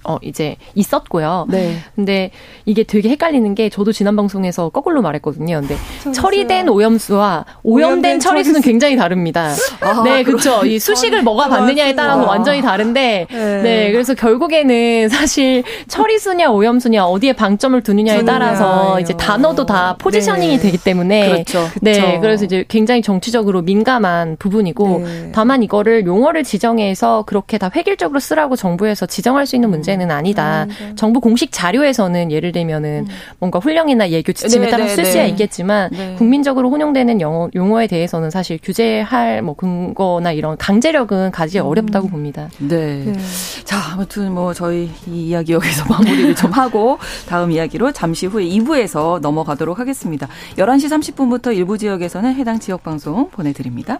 어 이제 있었고요. 네. 근데 이게 되게 헷갈리는 게 저도 지난 방송에서 거꾸로 말했거든요. 근데 처리된 오염수와 오염된, 오염된 처리수는 처리수. 굉장히 다릅니다. 아, 네, 그렇죠. 이 수식을 뭐가 받느냐에 따라서 완전히 다른데 네. 네. 그래서 결국에는 사실 처리수냐 오염수냐 어디에 방점을 두느냐에 따라서 이제 단어도 다 포지셔닝이 네. 되기 때문에 그렇죠. 네, 그래서 이제 굉장히 정치적으로 민감한 부분이고 네. 다만 이거를 용어를 지정해서 그렇게 다 획일적으로 쓰라고 정부에서 지정할 수 있는 문제 문제는 아니다. 음. 정부 공식 자료에서는 예를 들면은 음. 뭔가 훈령이나 예교 지침에 네, 따라 네, 쓸 수야 네. 있겠지만 네. 국민적으로 혼용되는 영어, 용어에 대해서는 사실 규제할 뭐 근거나 이런 강제력은 가지 음. 어렵다고 봅니다. 네. 네. 자, 아무튼 뭐 저희 이 이야기 여기서 마무리를 좀 하고 다음 이야기로 잠시 후에 2부에서 넘어가도록 하겠습니다. 11시 30분부터 일부 지역에서는 해당 지역 방송 보내드립니다.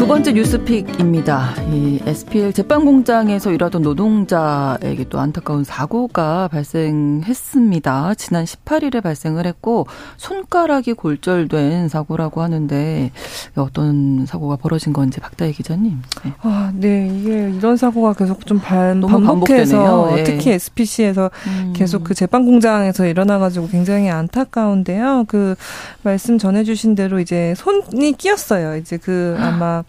두 번째 뉴스픽입니다. 이 SPL 제빵 공장에서 일하던 노동자에게 또 안타까운 사고가 발생했습니다. 지난 18일에 발생을 했고 손가락이 골절된 사고라고 하는데 어떤 사고가 벌어진 건지 박다희 기자님. 네. 아, 네. 이게 이런 사고가 계속 좀 반, 반복해서 네. 특히 SPC에서 음. 계속 그 제빵 공장에서 일어나가지고 굉장히 안타까운데요. 그 말씀 전해주신 대로 이제 손이 끼었어요. 이제 그 아마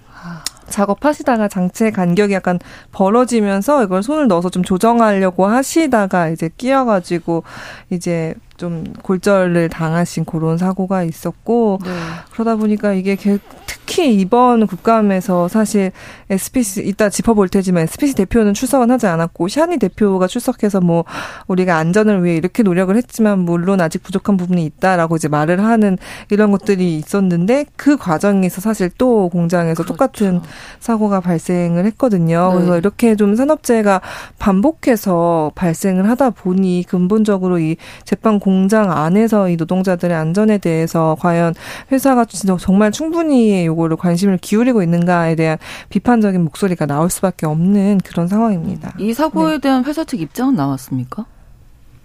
작업하시다가 장체 간격이 약간 벌어지면서 이걸 손을 넣어서 좀 조정하려고 하시다가 이제 끼어가지고 이제 좀 골절을 당하신 그런 사고가 있었고 네. 그러다 보니까 이게 특히 이번 국감에서 사실 SPC 이따 짚어볼 테지만 SPC 대표는 출석은 하지 않았고 샤니 대표가 출석해서 뭐 우리가 안전을 위해 이렇게 노력을 했지만 물론 아직 부족한 부분이 있다라고 이제 말을 하는 이런 것들이 있었는데 그 과정에서 사실 또 공장에서 그렇죠. 똑같은 사고가 발생을 했거든요. 네. 그래서 이렇게 좀 산업재해가 반복해서 발생을 하다 보니 근본적으로 이 제빵 공 공장 안에서 이 노동자들의 안전에 대해서 과연 회사가 정말 충분히 요거를 관심을 기울이고 있는가에 대한 비판적인 목소리가 나올 수밖에 없는 그런 상황입니다. 이 사고에 네. 대한 회사 측 입장은 나왔습니까?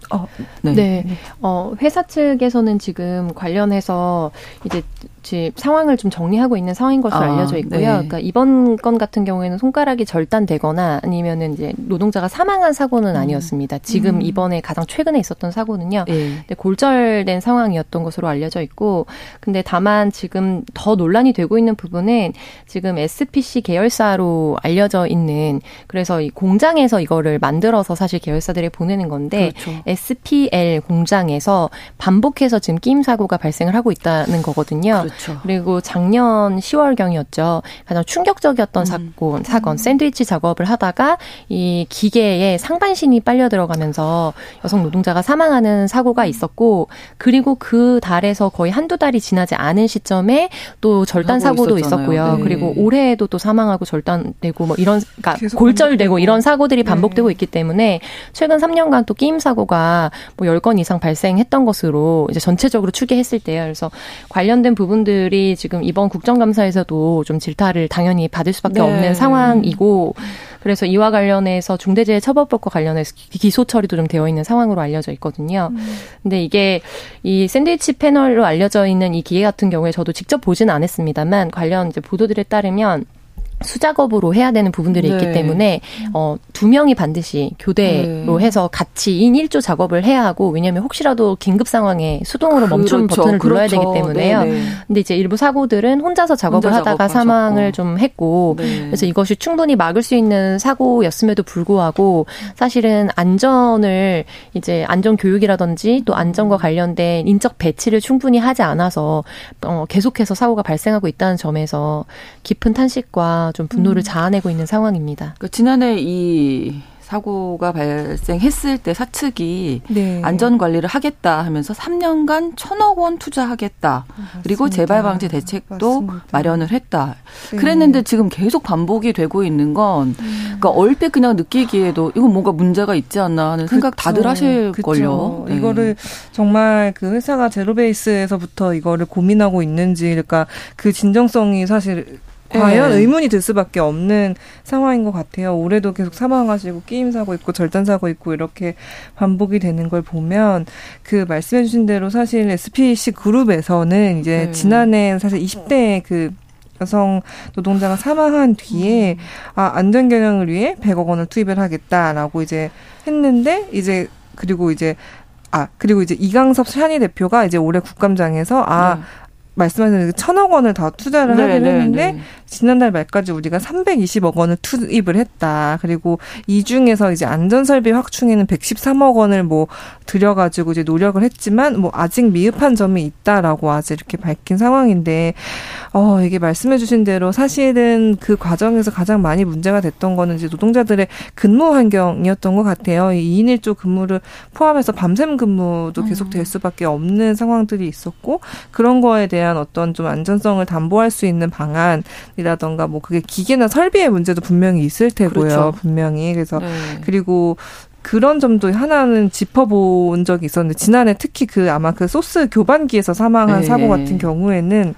어, 네. 네. 어, 회사 측에서는 지금 관련해서 이제 지금 상황을 좀 정리하고 있는 상황인 것으로 아, 알려져 있고요. 네. 그러니까 이번 건 같은 경우에는 손가락이 절단되거나 아니면은 이제 노동자가 사망한 사고는 음. 아니었습니다. 지금 음. 이번에 가장 최근에 있었던 사고는요. 네. 골절된 상황이었던 것으로 알려져 있고, 근데 다만 지금 더 논란이 되고 있는 부분은 지금 SPC 계열사로 알려져 있는 그래서 이 공장에서 이거를 만들어서 사실 계열사들에 보내는 건데 그렇죠. SPL 공장에서 반복해서 지금 끼임 사고가 발생을 하고 있다는 거거든요. 그렇죠. 그렇죠. 그리고 작년 10월경이었죠. 가장 충격적이었던 음. 사건, 사건. 음. 샌드위치 작업을 하다가 이 기계에 상반신이 빨려 들어가면서 여성 노동자가 사망하는 사고가 있었고 그리고 그 달에서 거의 한두 달이 지나지 않은 시점에 또 절단 사고도 있었고요. 네. 그리고 올해에도 또 사망하고 절단되고 뭐 이런 그러니까 골절되고 이런 사고들이 네. 반복되고 네. 있기 때문에 최근 3년간 또 끼임 사고가 뭐 10건 이상 발생했던 것으로 이제 전체적으로 추계했을 때요. 그래서 관련된 부분 부분들이 지금 이번 국정감사에서도 좀 질타를 당연히 받을 수밖에 네. 없는 상황이고 그래서 이와 관련해서 중대재해처벌법과 관련해서 기소 처리도 좀 되어 있는 상황으로 알려져 있거든요. 음. 근데 이게 이 샌드위치 패널로 알려져 있는 이 기계 같은 경우에 저도 직접 보지는 않았습니다만 관련 이제 보도들에 따르면 수작업으로 해야 되는 부분들이 네. 있기 때문에 어, 두 명이 반드시 교대로 네. 해서 같이 2인 1조 작업을 해야 하고 왜냐하면 혹시라도 긴급 상황에 수동으로 그렇죠. 버튼을 그렇죠. 눌러야 되기 때문에요. 네네. 근데 이제 일부 사고들은 혼자서 작업을 혼자 하다가 사망을 좀 했고 네. 그래서 이것이 충분히 막을 수 있는 사고였음에도 불구하고 사실은 안전을 이제 안전 교육이라든지 또 안전과 관련된 인적 배치를 충분히 하지 않아서 어, 계속해서 사고가 발생하고 있다는 점에서 깊은 탄식과 좀 분노를 음. 자아내고 있는 상황입니다. 그 지난해 이 사고가 발생했을 때 사측이 네. 안전 관리를 하겠다 하면서 3년간 천억 원 투자하겠다. 맞습니다. 그리고 재발 방지 대책도 맞습니다. 마련을 했다. 네. 그랬는데 지금 계속 반복이 되고 있는 건 음. 그러니까 얼핏 그냥 느끼기에도 이건 뭔가 문제가 있지 않나 하는 그쵸. 생각 다들 하실 그쵸. 걸요. 네. 이거를 정말 그 회사가 제로베이스에서부터 이거를 고민하고 있는지 그러니까 그 진정성이 사실 과연 네. 의문이 들 수밖에 없는 상황인 것 같아요. 올해도 계속 사망하시고 끼임 사고 있고 절단 사고 있고 이렇게 반복이 되는 걸 보면 그 말씀해 주신 대로 사실 SPC 그룹에서는 이제 네. 지난해 사실 20대 그 여성 노동자가 사망한 뒤에 음. 아 안전 경영을 위해 100억 원을 투입을 하겠다라고 이제 했는데 이제 그리고 이제 아 그리고 이제 이강섭 샤니 대표가 이제 올해 국감장에서 아 네. 말씀하신 그 천억 원을 다 투자를 네, 하긴 네, 했는데 네. 지난달 말까지 우리가 320억 원을 투입을 했다. 그리고 이 중에서 이제 안전설비 확충에는 113억 원을 뭐 들여가지고 이제 노력을 했지만 뭐 아직 미흡한 점이 있다라고 아직 이렇게 밝힌 상황인데 어 이게 말씀해주신 대로 사실은 그 과정에서 가장 많이 문제가 됐던 거는 이제 노동자들의 근무 환경이었던 것 같아요. 이 2인 1조 근무를 포함해서 밤샘 근무도 계속 될 수밖에 없는 상황들이 있었고 그런 거에 대한 어떤 좀 안전성을 담보할 수 있는 방안 이라던가 뭐 그게 기계나 설비의 문제도 분명히 있을 테고요. 그렇죠. 분명히 그래서 네. 그리고 그런 점도 하나는 짚어본 적이 있었는데 지난해 특히 그 아마 그 소스 교반기에서 사망한 네. 사고 같은 경우에는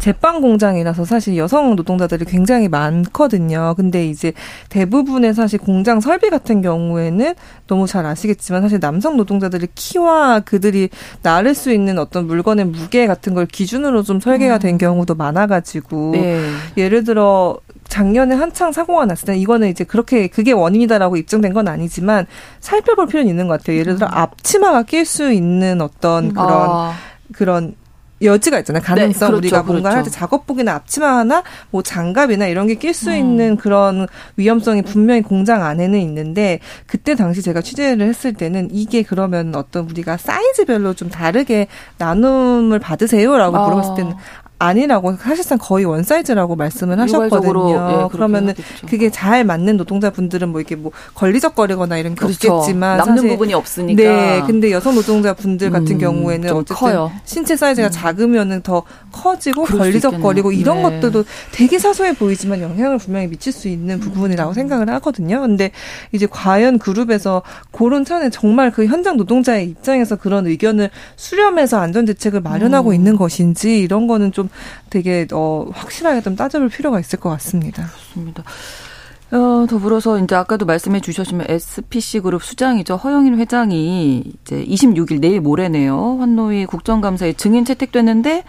제빵 공장이라서 사실 여성 노동자들이 굉장히 많거든요. 근데 이제 대부분의 사실 공장 설비 같은 경우에는 너무 잘 아시겠지만 사실 남성 노동자들의 키와 그들이 나를 수 있는 어떤 물건의 무게 같은 걸 기준으로 좀 설계가 된 음. 경우도 많아가지고 네. 예를 들어 작년에 한창 사고가 났을 때 이거는 이제 그렇게 그게 원인이다라고 입증된 건 아니지만 살펴볼 필요는 있는 것 같아요. 예를 들어 음. 앞치마가 낄 수 있는 어떤 그런 아. 그런 여지가 있잖아요. 가능성 네, 그렇죠, 우리가 뭔가 그렇죠. 할때 작업복이나 앞치마 하나 뭐 장갑이나 이런 게 낄수 음. 있는 그런 위험성이 분명히 공장 안에는 있는데 그때 당시 제가 취재를 했을 때는 이게 그러면 어떤 우리가 사이즈별로 좀 다르게 나눔을 받으세요라고 아. 물어봤을 때는 아니라고 사실상 거의 원 사이즈라고 말씀을 하셨거든요. 예, 그러면은 그게 잘 맞는 노동자분들은 뭐 이게 뭐 걸리적거리거나 이런 게 그렇죠. 없겠지만 남는 부분이 없으니까. 네. 근데 여성 노동자분들 같은 음, 경우에는 어쨌든 커요. 신체 사이즈가 음. 작으면은 더 커지고 걸리적거리고 이런 네. 것들도 되게 사소해 보이지만 영향을 분명히 미칠 수 있는 음. 부분이라고 생각을 하거든요. 근데 이제 과연 그룹에서 그런 차원에 정말 그 현장 노동자의 입장에서 그런 의견을 수렴해서 안전 대책을 마련하고 음. 있는 것인지 이런 거는 좀 되게 어 확실하게 좀 따져볼 필요가 있을 것 같습니다. 그렇습니다. 어, 더불어서 이제 아까도 말씀해 주셨지만 SPC 그룹 수장이죠. 허영인 회장이 이제 26일 내일 모레네요. 환노위 국정감사에 증인 채택됐는데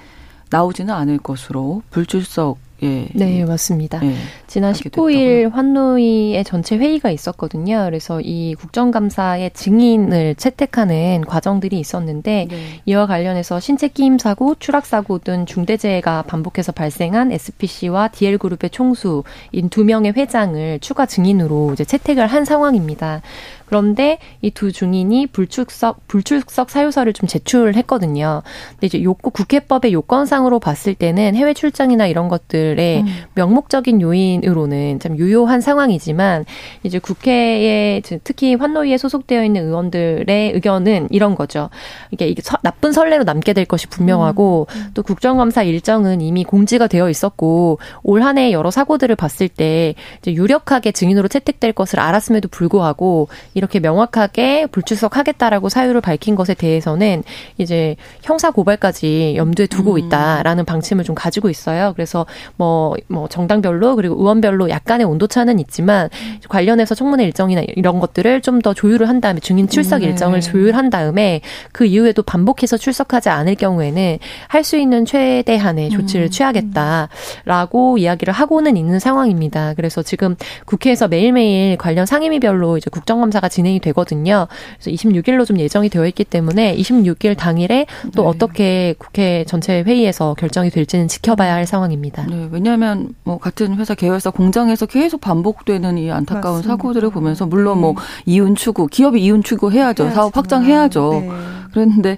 나오지는 않을 것으로 불출석 예. 네, 맞습니다. 예, 지난 19일 됐다고요. 환노위의 전체 회의가 있었거든요. 그래서 이 국정감사의 증인을 채택하는 과정들이 있었는데 네. 이와 관련해서 신체 끼임 사고, 추락 사고 등 중대재해가 반복해서 발생한 SPC와 DL그룹의 총수인 두 명의 회장을 추가 증인으로 이제 채택을 한 상황입니다. 그런데 이 두 중인이 불출석 불출석 사유서를 좀 제출했거든요. 근데 이제 요구 국회법의 요건상으로 봤을 때는 해외 출장이나 이런 것들의 음. 명목적인 요인으로는 참 유효한 상황이지만 이제 국회에 특히 환노위에 소속되어 있는 의원들의 의견은 이런 거죠. 이게 이게 서, 나쁜 선례로 남게 될 것이 분명하고 음. 음. 또 국정감사 일정은 이미 공지가 되어 있었고 올 한해 여러 사고들을 봤을 때 이제 유력하게 증인으로 채택될 것을 알았음에도 불구하고 이렇게 명확하게 불출석하겠다라고 사유를 밝힌 것에 대해서는 이제 형사 고발까지 염두에 두고 음. 있다라는 방침을 좀 가지고 있어요. 그래서 뭐, 뭐 정당별로 그리고 의원별로 약간의 온도차는 있지만 관련해서 청문회 일정이나 이런 것들을 좀 더 조율을 한 다음에 증인 출석 네. 일정을 조율한 다음에 그 이후에도 반복해서 출석하지 않을 경우에는 할 수 있는 최대한의 조치를 음. 취하겠다라고 이야기를 하고는 있는 상황입니다. 그래서 지금 국회에서 매일매일 관련 상임위별로 이제 국정감사가 진행이 되거든요. 그래서 26일로 좀 예정이 되어 있기 때문에 26일 당일에 또 네. 어떻게 국회 전체 회의에서 결정이 될지는 지켜봐야 할 상황입니다. 네, 왜냐하면 뭐 같은 회사 계열사 공장에서 계속 반복되는 이 안타까운 맞습니다. 사고들을 보면서 물론 뭐 네. 이윤 추구, 기업이 이윤 추구해야죠. 해야죠. 사업 확장해야죠. 네. 그런데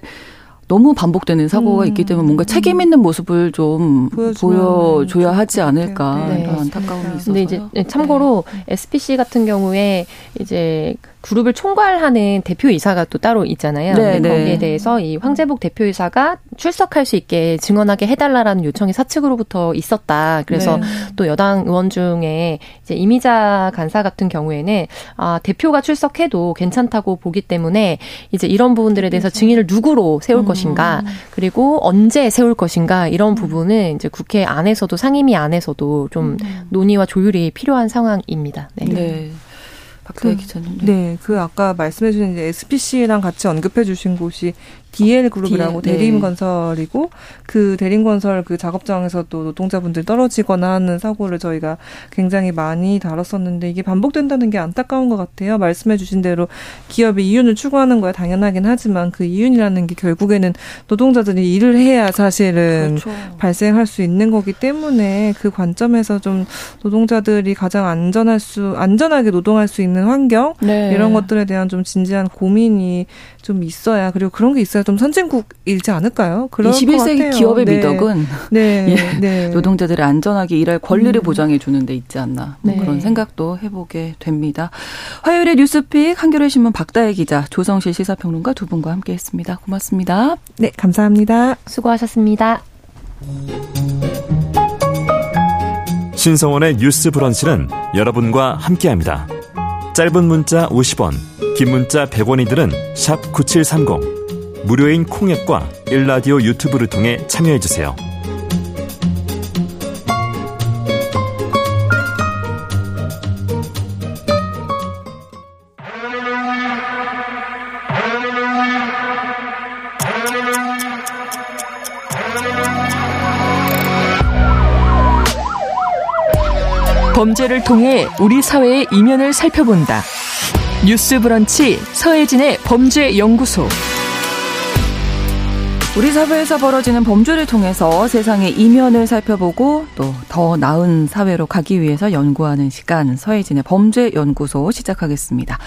너무 반복되는 사고가 음. 있기 때문에 뭔가 책임 있는 모습을 좀 보여줘야 하지 않을까 네. 이런 안타까움이 있어서. 근데 이제 참고로 네. SPC 같은 경우에 이제 그룹을 총괄하는 대표이사가 또 따로 있잖아요. 네, 네. 거기에 대해서 이 황재복 대표이사가 출석할 수 있게 증언하게 해달라라는 요청이 사측으로부터 있었다. 그래서 네. 또 여당 의원 중에 이제 이미자 간사 같은 경우에는 아, 대표가 출석해도 괜찮다고 보기 때문에 이제 이런 부분들에 대해서 그렇죠. 증인을 누구로 세울 음. 것인가 그리고 언제 세울 것인가 이런 음. 부분은 이제 국회 안에서도 상임위 안에서도 좀 음. 논의와 조율이 필요한 상황입니다. 네. 네. 박사희 그, 기자님. 네. 네, 그 아까 말씀해 주신 이제 SPC랑 같이 언급해 주신 곳이 DL 그룹이라고 네. 대림건설이고 그 대림 건설 그 작업장에서 또 노동자분들 떨어지거나 하는 사고를 저희가 굉장히 많이 다뤘었는데 이게 반복된다는 게 안타까운 것 같아요. 말씀해 주신 대로 기업이 이윤을 추구하는 거야 당연하긴 하지만 그 이윤이라는 게 결국에는 노동자들이 일을 해야 사실은 그렇죠. 발생할 수 있는 거기 때문에 그 관점에서 좀 노동자들이 가장 안전할 수 안전하게 노동할 수 있는 환경 네. 이런 것들에 대한 좀 진지한 고민이 좀 있어야 그리고 그런 게 있어야 좀 선진국이지 않을까요? 그럴 21세기 기업의 네. 미덕은 네. 예. 네. 노동자들이 안전하게 일할 권리를 음. 보장해 주는 데 있지 않나 뭐 네. 그런 생각도 해보게 됩니다. 화요일의 뉴스픽 한겨레 신문 박다혜 기자, 조성실 시사평론가 두 분과 함께했습니다. 고맙습니다. 네, 감사합니다. 수고하셨습니다. 신성원의 뉴스 브런치는 여러분과 함께합니다. 짧은 문자 50원, 긴 문자 100원이들은 9730. 무료인 콩앱과 일라디오 유튜브를 통해 참여해주세요. 범죄를 통해 우리 사회의 이면을 살펴본다. 뉴스 브런치 서혜진의 범죄 연구소. 우리 사회에서 벌어지는 범죄를 통해서 세상의 이면을 살펴보고 또 더 나은 사회로 가기 위해서 연구하는 시간 서혜진의 범죄 연구소 시작하겠습니다.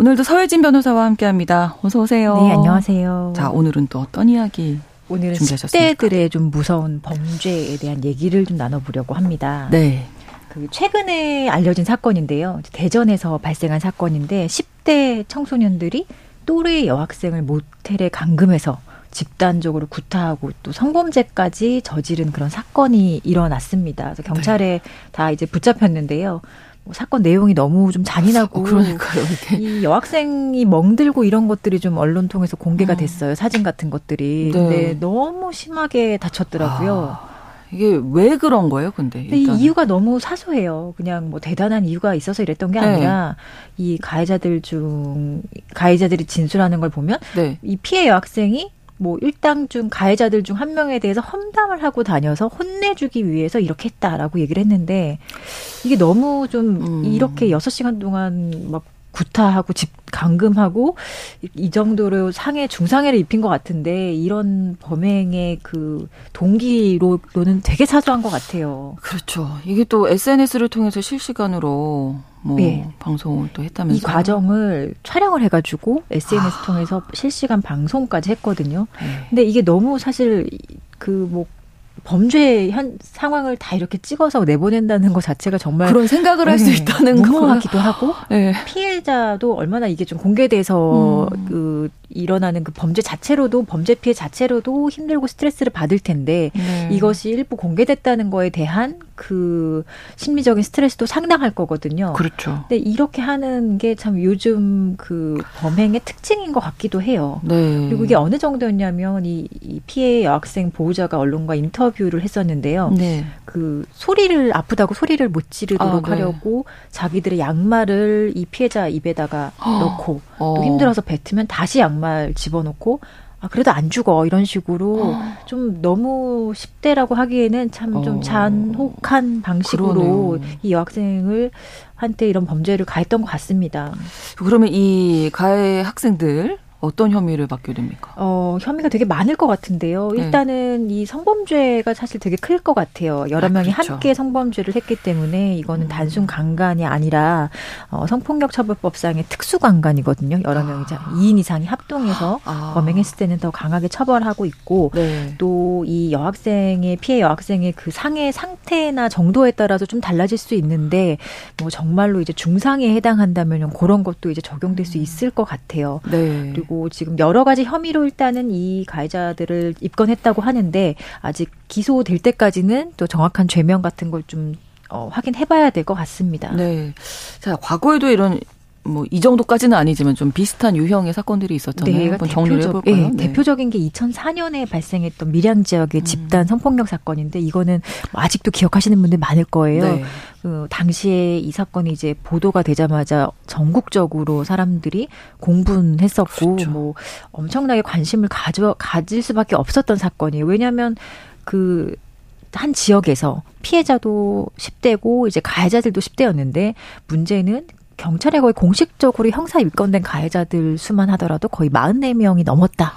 오늘도 서혜진 변호사와 함께합니다. 어서 오세요. 네, 안녕하세요. 자, 오늘은 또 어떤 이야기 오늘은 준비하셨습니까? 10대들의 좀 무서운 범죄에 대한 얘기를 좀 나눠보려고 합니다. 네. 그 최근에 알려진 사건인데요. 대전에서 발생한 사건인데 10대 청소년들이 또래 여학생을 모텔에 감금해서 집단적으로 구타하고 또 성범죄까지 저지른 그런 사건이 일어났습니다. 그래서 경찰에 네. 다 이제 붙잡혔는데요. 뭐 사건 내용이 너무 좀 잔인하고 어, 그러니까요. 이 여학생이 멍들고 이런 것들이 좀 언론 통해서 공개가 음. 됐어요. 사진 같은 것들이. 네. 근데 너무 심하게 다쳤더라고요. 아. 이게 왜 그런 거예요, 근데? 근데 이 이유가 너무 사소해요. 그냥 뭐 대단한 이유가 있어서 이랬던 게 아니라 네. 이 가해자들 중 가해자들이 진술하는 걸 보면 네. 이 피해 여학생이 뭐 일당 중 가해자들 중 한 명에 대해서 험담을 하고 다녀서 혼내주기 위해서 이렇게 했다라고 얘기를 했는데 이게 너무 좀 음. 이렇게 여섯 시간 동안 막 구타하고 집 감금하고 이 정도로 상해 중상해를 입힌 것 같은데 이런 범행의 그 동기로는 되게 사소한 것 같아요. 그렇죠. 이게 또 SNS를 통해서 실시간으로 뭐 네. 방송을 또 했다면서요? 이 과정을 촬영을 해가지고 SNS 아. 통해서 실시간 방송까지 했거든요. 네. 근데 이게 너무 사실 그뭐 범죄 현 상황을 다 이렇게 찍어서 내보낸다는 것 자체가 정말 그런 생각을 할수 네, 있다는 무모하기도 하고 네. 피해자도 얼마나 이게 좀 공개돼서 음. 그 일어나는 그 범죄 자체로도 범죄 피해 자체로도 힘들고 스트레스를 받을 텐데 네. 이것이 일부 공개됐다는 거에 대한 그 심리적인 스트레스도 상당할 거거든요. 그렇죠. 근데 이렇게 하는 게 참 요즘 그 범행의 특징인 것 같기도 해요. 네. 그리고 이게 어느 정도였냐면 이, 이 피해 여학생 보호자가 언론과 인터뷰를 했었는데요. 네. 그 소리를 아프다고 소리를 못 지르도록 아, 네. 하려고 자기들의 양말을 이 피해자 입에다가 어. 넣고 어. 또 힘들어서 뱉으면 다시 양말 집어넣고 아, 그래도 안 죽어. 이런 식으로 어. 좀 너무 10대라고 하기에는 참좀 어. 잔혹한 방식으로 그러네요. 이 여학생을 한테 이런 범죄를 가했던 것 같습니다. 그러면 이 가해 학생들 어떤 혐의를 받게 됩니까? 어, 혐의가 되게 많을 것 같은데요. 네. 일단은 네. 이 성범죄가 사실 되게 클 것 같아요. 여러 아, 명이 그렇죠. 함께 성범죄를 했기 때문에 이거는 음. 단순 강간이 아니라 어, 성폭력 처벌법상의 특수 강간이거든요. 여러 명이 아. 2인 이상이 합동해서 아. 범행했을 때는 더 강하게 처벌하고 있고 네. 또이 여학생의 피해 여학생의 그 상해 상태나 정도에 따라서 좀 달라질 수 있는데 뭐 정말로 이제 중상에 해당한다면 그런 것도 이제 적용될 수 음. 있을 것 같아요. 네. 그리고 그리고 지금 여러 가지 혐의로 일단은 이 가해자들을 입건했다고 하는데 아직 기소될 때까지는 또 정확한 죄명 같은 걸좀 어, 확인해봐야 될 것 같습니다. 네. 자, 과거에도 이런 뭐 이 정도까지는 아니지만 좀 비슷한 유형의 사건들이 있었잖아요. 네, 한번 정리를 해볼까요? 네, 네. 대표적인 게 2004년에 발생했던 밀양 지역의 음. 집단 성폭력 사건인데 이거는 뭐 아직도 기억하시는 분들 많을 거예요. 네. 그 당시에 이 사건이 이제 보도가 되자마자 전국적으로 사람들이 공분했었고 그렇죠. 뭐 엄청나게 관심을 가져 가질 수밖에 없었던 사건이에요. 왜냐하면 그한 지역에서 피해자도 10대고 이제 가해자들도 10대였는데 문제는 경찰에 거의 공식적으로 형사 입건된 가해자들 수만 하더라도 거의 44명이 넘었다.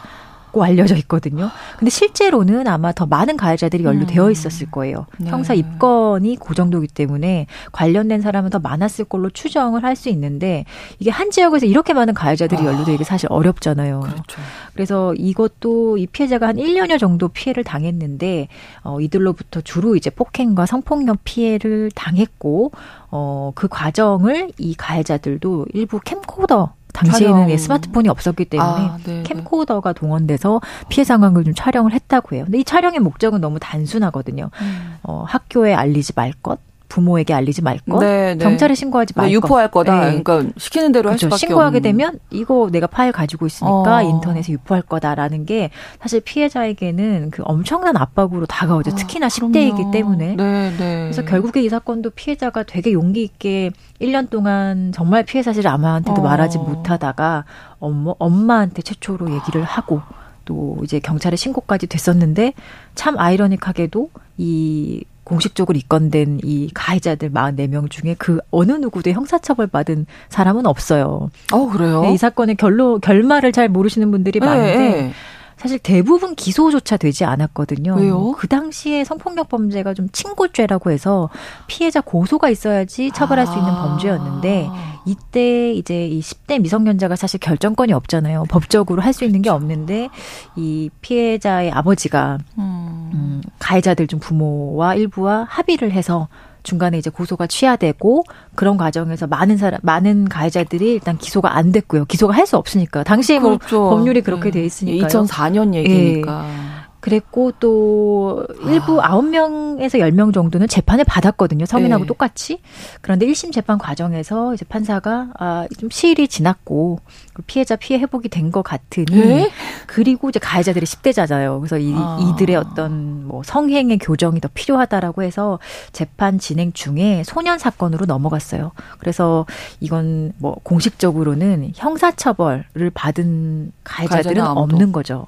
고 알려져 있거든요. 근데 실제로는 아마 더 많은 가해자들이 연루되어 음. 있었을 거예요. 네. 형사 입건이 그 정도기 때문에 관련된 사람은 더 많았을 걸로 추정을 할 수 있는데 이게 한 지역에서 이렇게 많은 가해자들이 연루되기 사실 어렵잖아요. 그렇죠. 그래서 이것도 이 피해자가 한 1년여 정도 피해를 당했는데 어 이들로부터 주로 이제 폭행과 성폭력 피해를 당했고 어그 과정을 이 가해자들도 일부 캠코더 당시에는 촬영. 스마트폰이 없었기 때문에 아, 네, 네. 캠코더가 동원돼서 피해 상황을 좀 촬영을 했다고 해요. 근데 이 촬영의 목적은 너무 단순하거든요. 음. 어, 학교에 알리지 말 것, 부모에게 알리지 말 것, 네, 네. 경찰에 신고하지 말 것. 유포할 거다. 네. 그러니까 시키는 대로 그렇죠. 할 수밖에 신고하게 없는. 되면 이거 내가 파일 가지고 있으니까 어. 인터넷에 유포할 거다라는 게 사실 피해자에게는 그 엄청난 압박으로 다가오죠. 아, 특히나 10대이기 때문에. 네, 네. 그래서 결국에 이 사건도 피해자가 되게 용기 있게 1년 동안 정말 피해 사실을 아마한테도 어. 말하지 못하다가 엄마, 엄마한테 최초로 얘기를 하고 또 이제 경찰에 신고까지 됐었는데 참 아이러닉하게도 이 공식적으로 입건된 이 가해자들 44명 중에 그 어느 누구도 형사처벌 받은 사람은 없어요. 어, 그래요? 네, 이 사건의 결로, 결말을 잘 모르시는 분들이 네, 많은데 네. 사실 대부분 기소조차 되지 않았거든요. 왜요? 그 당시에 성폭력 범죄가 좀 친고죄라고 해서 피해자 고소가 있어야지 처벌할 수 있는 아. 범죄였는데 이때 이제 이 10대 미성년자가 사실 결정권이 없잖아요. 법적으로 할 수 있는 게 그렇죠. 없는데 이 피해자의 아버지가 음. 음, 가해자들 중 부모와 일부와 합의를 해서 중간에 이제 고소가 취하되고 그런 과정에서 많은 사람 많은 가해자들이 일단 기소가 안 됐고요. 기소가 할 수 없으니까 당시에 뭐 그렇죠. 뭐 법률이 그렇게 돼 있으니까 2004년 얘기니까. 예. 그랬고 또 일부 아홉 명에서 열 명 정도는 재판을 받았거든요. 서민하고 네. 똑같이. 그런데 1심 재판 과정에서 이제 판사가 아, 좀 시일이 지났고 그 피해자 피해 회복이 된 것 같으니 네? 그리고 이제 가해자들이 10대자잖아요. 그래서 이, 아. 이들의 어떤 뭐 성행의 교정이 더 필요하다라고 해서 재판 진행 중에 소년 사건으로 넘어갔어요. 그래서 이건 뭐 공식적으로는 형사처벌을 받은 가해자들은 없는 거죠.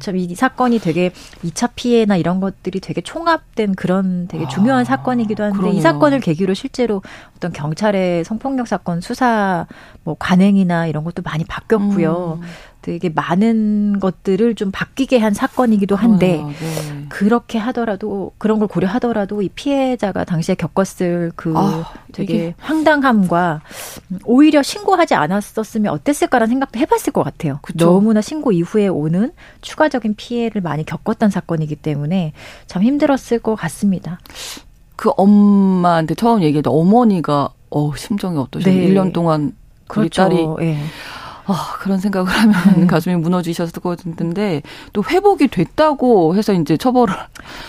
참 이 사건이 되게 2차 피해나 이런 것들이 되게 총합된 그런 되게 중요한 아, 사건이기도 한데 그러네요. 이 사건을 계기로 실제로 어떤 경찰의 성폭력 사건 수사 뭐 관행이나 이런 것도 많이 바뀌었고요. 음. 되게 많은 것들을 좀 바뀌게 한 사건이기도 한데 어, 네. 그렇게 하더라도 그런 걸 고려하더라도 이 피해자가 당시에 겪었을 그 아, 되게 이게. 황당함과 오히려 신고하지 않았었으면 어땠을까라는 생각도 해봤을 것 같아요. 그쵸? 너무나 신고 이후에 오는 추가적인 피해를 많이 겪었던 사건이기 때문에 참 힘들었을 것 같습니다. 그 엄마한테 처음 얘기했던 어머니가 어 심정이 어떠셨나요? 네. 1년 동안 그렇죠. 딸이 네. 아, 그런 생각을 하면 네. 가슴이 무너지셨을 것 같은데 또 회복이 됐다고 해서 이제 처벌을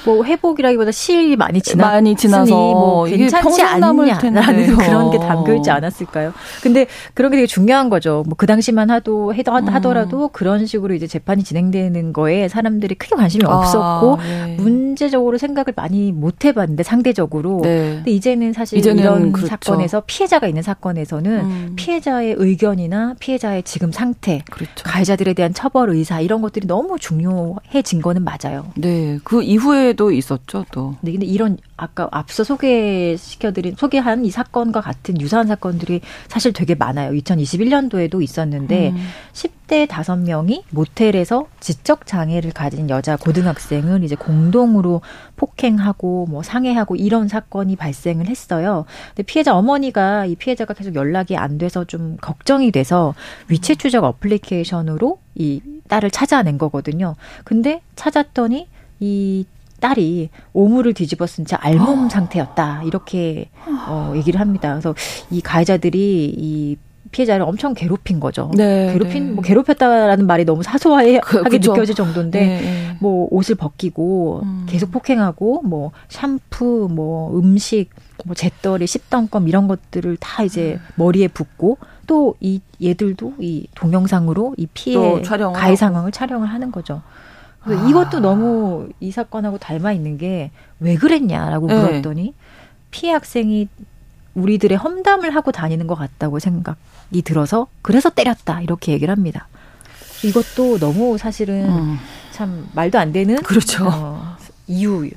뭐 회복이라기보다 시일이 많이 지나 많이 지나서 뭐 괜찮지 않냐라는 그런 게 담겨 있지 않았을까요? 근데 그런 게 되게 중요한 거죠. 뭐 그 당시만 하도 해도 음. 하더라도 음. 그런 식으로 이제 재판이 진행되는 거에 사람들이 크게 관심이 아, 없었고 네. 문제적으로 생각을 많이 못 해봤는데 상대적으로. 네. 근데 이제는 사실 이제는 이런 그렇죠. 사건에서 피해자가 있는 사건에서는 음. 피해자의 의견이나 피해자의 지금 상태, 그렇죠. 가해자들에 대한 처벌 의사 이런 것들이 너무 중요해진 거는 맞아요. 네, 그 이후에도 있었죠, 또. 네, 근데 이런 아까 앞서 소개시켜드린 소개한 이 사건과 같은 유사한 사건들이 사실 되게 많아요. 2021년도에도 있었는데 음. 10대 5명이 모텔에서 지적 장애를 가진 여자 고등학생을 이제 공동으로 폭행하고 뭐 상해하고 이런 사건이 발생을 했어요. 근데 피해자 어머니가 이 피해자가 계속 연락이 안 돼서 좀 걱정이 돼서 위치 추적 어플리케이션으로 이 딸을 찾아낸 거거든요. 근데 찾았더니 이 딸이 오물을 뒤집어 쓴 채 알몸 어. 상태였다. 이렇게 어, 얘기를 합니다. 그래서 이 가해자들이 이 피해자를 엄청 괴롭힌 거죠. 네, 괴롭힌 네. 뭐 괴롭혔다라는 말이 너무 사소하게 그. 느껴질 정도인데 네, 네. 뭐 옷을 벗기고 음. 계속 폭행하고 뭐 샴푸 뭐 음식 뭐 잿더리 씹던 껌 이런 것들을 다 이제 음. 머리에 붓고 또 이 얘들도 이 동영상으로 이 피해 가해. 상황을 촬영을 하는 거죠. 아. 이것도 너무 이 사건하고 닮아 있는 게 왜 그랬냐라고 네. 물었더니 피해 학생이 우리들의 험담을 하고 다니는 것 같다고 생각이 들어서 그래서 때렸다 이렇게 얘기를 합니다. 이것도 너무 사실은 음, 참 말도 안 되는 그렇죠. 어, 이유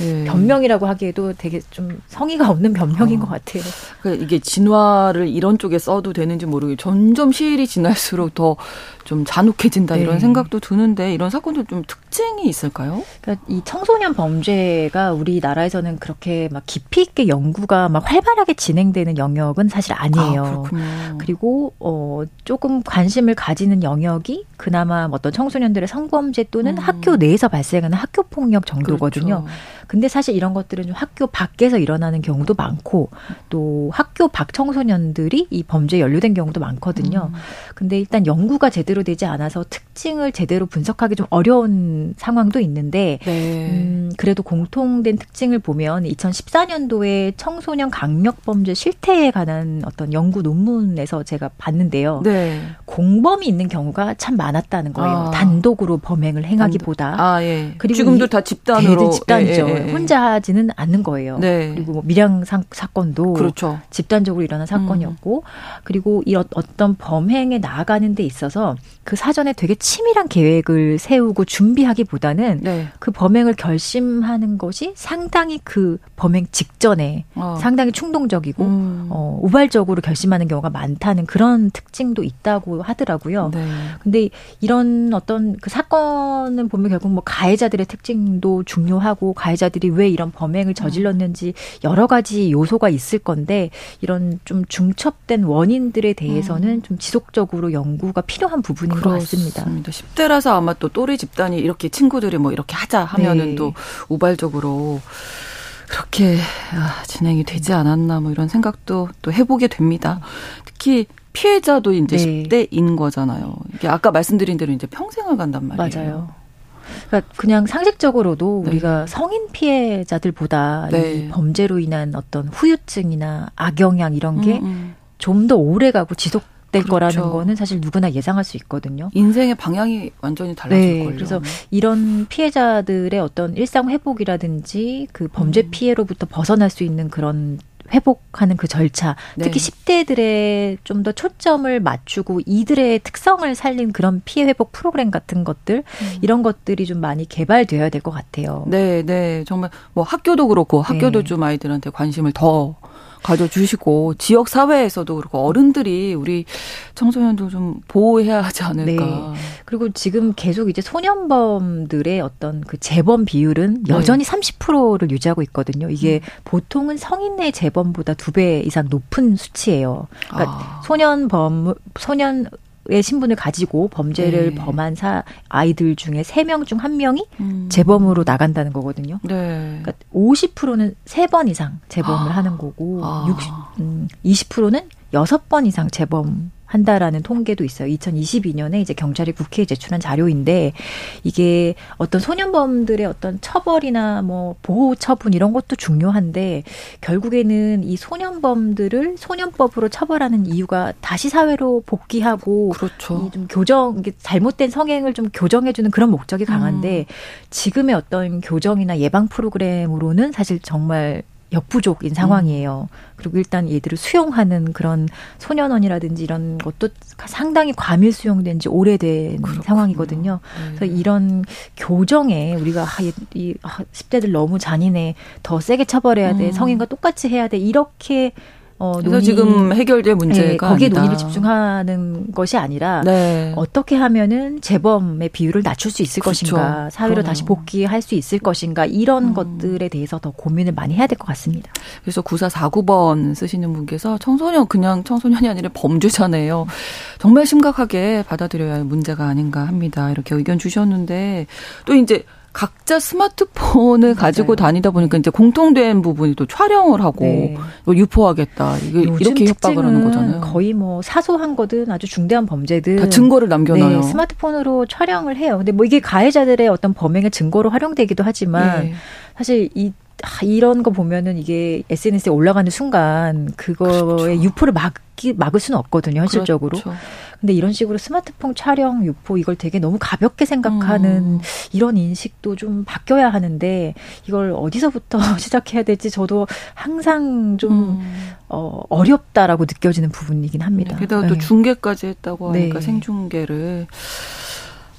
예. 변명이라고 하기에도 되게 좀 성의가 없는 변명인 어. 것 같아요. 그 이게 진화를 이런 쪽에 써도 되는지 모르겠. 점점 시일이 지날수록 더 좀 잔혹해진다 네. 이런 생각도 드는데 이런 사건도 좀 특징이 있을까요? 그러니까 이 청소년 범죄가 우리나라에서는 그렇게 막 깊이 있게 연구가 막 활발하게 진행되는 영역은 사실 아니에요. 아, 그렇군요. 그리고 어 조금 관심을 가지는 영역이 그나마 어떤 청소년들의 성범죄 또는 음. 학교 내에서 발생하는 학교 폭력 정도거든요. 그렇죠. 근데 사실 이런 것들은 좀 학교 밖에서 일어나는 경우도 많고 또 학교 밖 청소년들이 이 범죄에 연루된 경우도 많거든요. 음. 근데 일단 연구가 제대로 되지 않아서 특징을 제대로 분석하기 좀 어려운 상황도 있는데 네. 음, 그래도 공통된 특징을 보면 2014년도에 청소년 강력 범죄 실태에 관한 어떤 연구 논문에서 제가 봤는데요. 네. 공범이 있는 경우가 참 많았다는 거예요. 아. 단독으로 범행을 행하기보다. 아 예. 그리고 지금도 이- 다 집단으로 집단이죠. 예, 예, 예. 혼자 하지는 않는 거예요. 네. 그리고 뭐 밀양 사, 사건도 그렇죠. 집단적으로 일어난 사건이었고 그리고 이 어- 어떤 범행에 나아가는 데 있어서 그 사전에 되게 치밀한 계획을 세우고 준비하기보다는 네. 그 범행을 결심하는 것이 상당히 그 범행 직전에 어. 상당히 충동적이고 음. 어, 우발적으로 결심하는 경우가 많다는 그런 특징도 있다고 하더라고요. 네. 근데 이런 어떤 그 사건을 보면 결국 뭐 가해자들의 특징도 중요하고 가해자 들이 왜 이런 범행을 저질렀는지 여러 가지 요소가 있을 건데 이런 좀 중첩된 원인들에 대해서는 좀 지속적으로 연구가 필요한 부분인 것 같습니다. 10대라서 아마 또 또래 집단이 이렇게 친구들이 뭐 이렇게 하자 하면은 네. 또 우발적으로 그렇게 아, 진행이 되지 않았나 뭐 이런 생각도 또 해보게 됩니다. 특히 피해자도 이제 네. 10대인 거잖아요. 이게 아까 말씀드린 대로 이제 평생을 간단 말이에요. 맞아요. 그러니까 그냥 상식적으로도 네. 우리가 성인 피해자들보다 네. 이 범죄로 인한 어떤 후유증이나 악영향 이런 게 음, 좀더 오래 가고 지속 될 그렇죠. 거라는 거는 사실 누구나 예상할 수 있거든요. 인생의 방향이 완전히 달라질 네, 걸요. 그래서 이런 피해자들의 어떤 일상 회복이라든지 그 범죄 음. 피해로부터 벗어날 수 있는 그런 회복하는 그 절차, 네. 특히 10대들의 좀 더 초점을 맞추고 이들의 특성을 살린 그런 피해 회복 프로그램 같은 것들 이런 것들이 좀 많이 개발되어야 될 것 같아요. 음. 네, 네. 정말 뭐 학교도 그렇고 학교도 네. 좀 아이들한테 관심을 더 가져주시고 지역 사회에서도 그렇고 어른들이 우리 청소년들 좀 보호해야 하지 않을까. 네. 그리고 지금 계속 이제 소년범들의 어떤 그 재범 비율은 네. 여전히 30%를 유지하고 있거든요. 이게 음. 보통은 성인의 재범보다 두 배 이상 높은 수치예요. 그러니까 아. 소년범 소년 의 신분을 가지고 범죄를 네. 범한 사 아이들 중에 세 명 중 한 명이 음. 재범으로 나간다는 거거든요. 네. 그러니까 50%는 세 번 이상 재범을 아. 하는 거고 아. 60, 음, 20%는 여섯 번 이상 재범 한다라는 통계도 있어요. 2022년에 이제 경찰이 국회에 제출한 자료인데 이게 어떤 소년범들의 어떤 처벌이나 뭐 보호 처분 이런 것도 중요한데 결국에는 이 소년범들을 소년법으로 처벌하는 이유가 다시 사회로 복귀하고 그렇죠. 이좀 교정 이게 잘못된 성행을 좀 교정해 주는 그런 목적이 강한데 음. 지금의 어떤 교정이나 예방 프로그램으로는 사실 정말 역부족인 상황이에요. 그리고 일단 얘들을 수용하는 그런 소년원이라든지 이런 것도 상당히 과밀 수용된 지 오래된 그렇군요. 상황이거든요. 네. 그래서 이런 교정에 우리가 아, 이, 이 아, 10대들 너무 잔인해. 더 세게 처벌해야 돼. 음. 성인과 똑같이 해야 돼. 이렇게 어, 그래서 논의, 지금 해결될 문제가 네, 거기에 아니다. 논의를 집중하는 것이 아니라 네. 어떻게 하면은 재범의 비율을 낮출 수 있을 그렇죠. 것인가, 사회로 그럼요. 다시 복귀할 수 있을 것인가 이런 음. 것들에 대해서 더 고민을 많이 해야 될 것 같습니다. 그래서 9449번 쓰시는 분께서 청소년 그냥 청소년이 아니라 범죄잖아요. 정말 심각하게 받아들여야 할 문제가 아닌가 합니다. 이렇게 의견 주셨는데 또 이제 각자 스마트폰을 맞아요. 가지고 다니다 보니까 이제 공통된 부분이 또 촬영을 하고 네. 유포하겠다. 이게 이렇게 협박을 하는 거잖아요. 거의 뭐 사소한 거든 아주 중대한 범죄든 다 증거를 남겨놔요. 네, 스마트폰으로 촬영을 해요. 근데 뭐 이게 가해자들의 어떤 범행의 증거로 활용되기도 하지만 네. 사실 이 아, 이런 거 보면은 이게 SNS에 올라가는 순간 그거의 그렇죠. 유포를 막기 막을 수는 없거든요 현실적으로. 그렇죠. 근데 이런 식으로 스마트폰 촬영 유포 이걸 되게 너무 가볍게 생각하는 음. 이런 인식도 좀 바뀌어야 하는데 이걸 어디서부터 시작해야 될지 저도 항상 좀 음. 어, 어렵다라고 느껴지는 부분이긴 합니다. 네, 게다가 또 네. 중계까지 했다고 하니까 네. 생중계를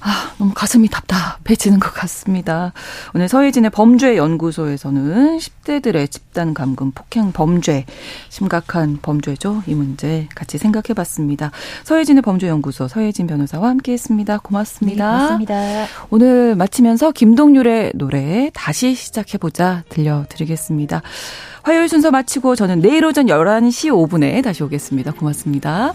아, 너무 가슴이 답답해지는 것 같습니다. 오늘 서혜진의 범죄 연구소에서는 10대들의 집단 감금 폭행 범죄 심각한 범죄죠. 이 문제 같이 생각해 봤습니다. 서혜진의 범죄 연구소 서혜진 변호사와 함께 했습니다. 고맙습니다. 네, 고맙습니다. 오늘 마치면서 김동률의 노래 다시 시작해 보자 들려 드리겠습니다. 화요일 순서 마치고 저는 내일 오전 11시 5분에 다시 오겠습니다. 고맙습니다.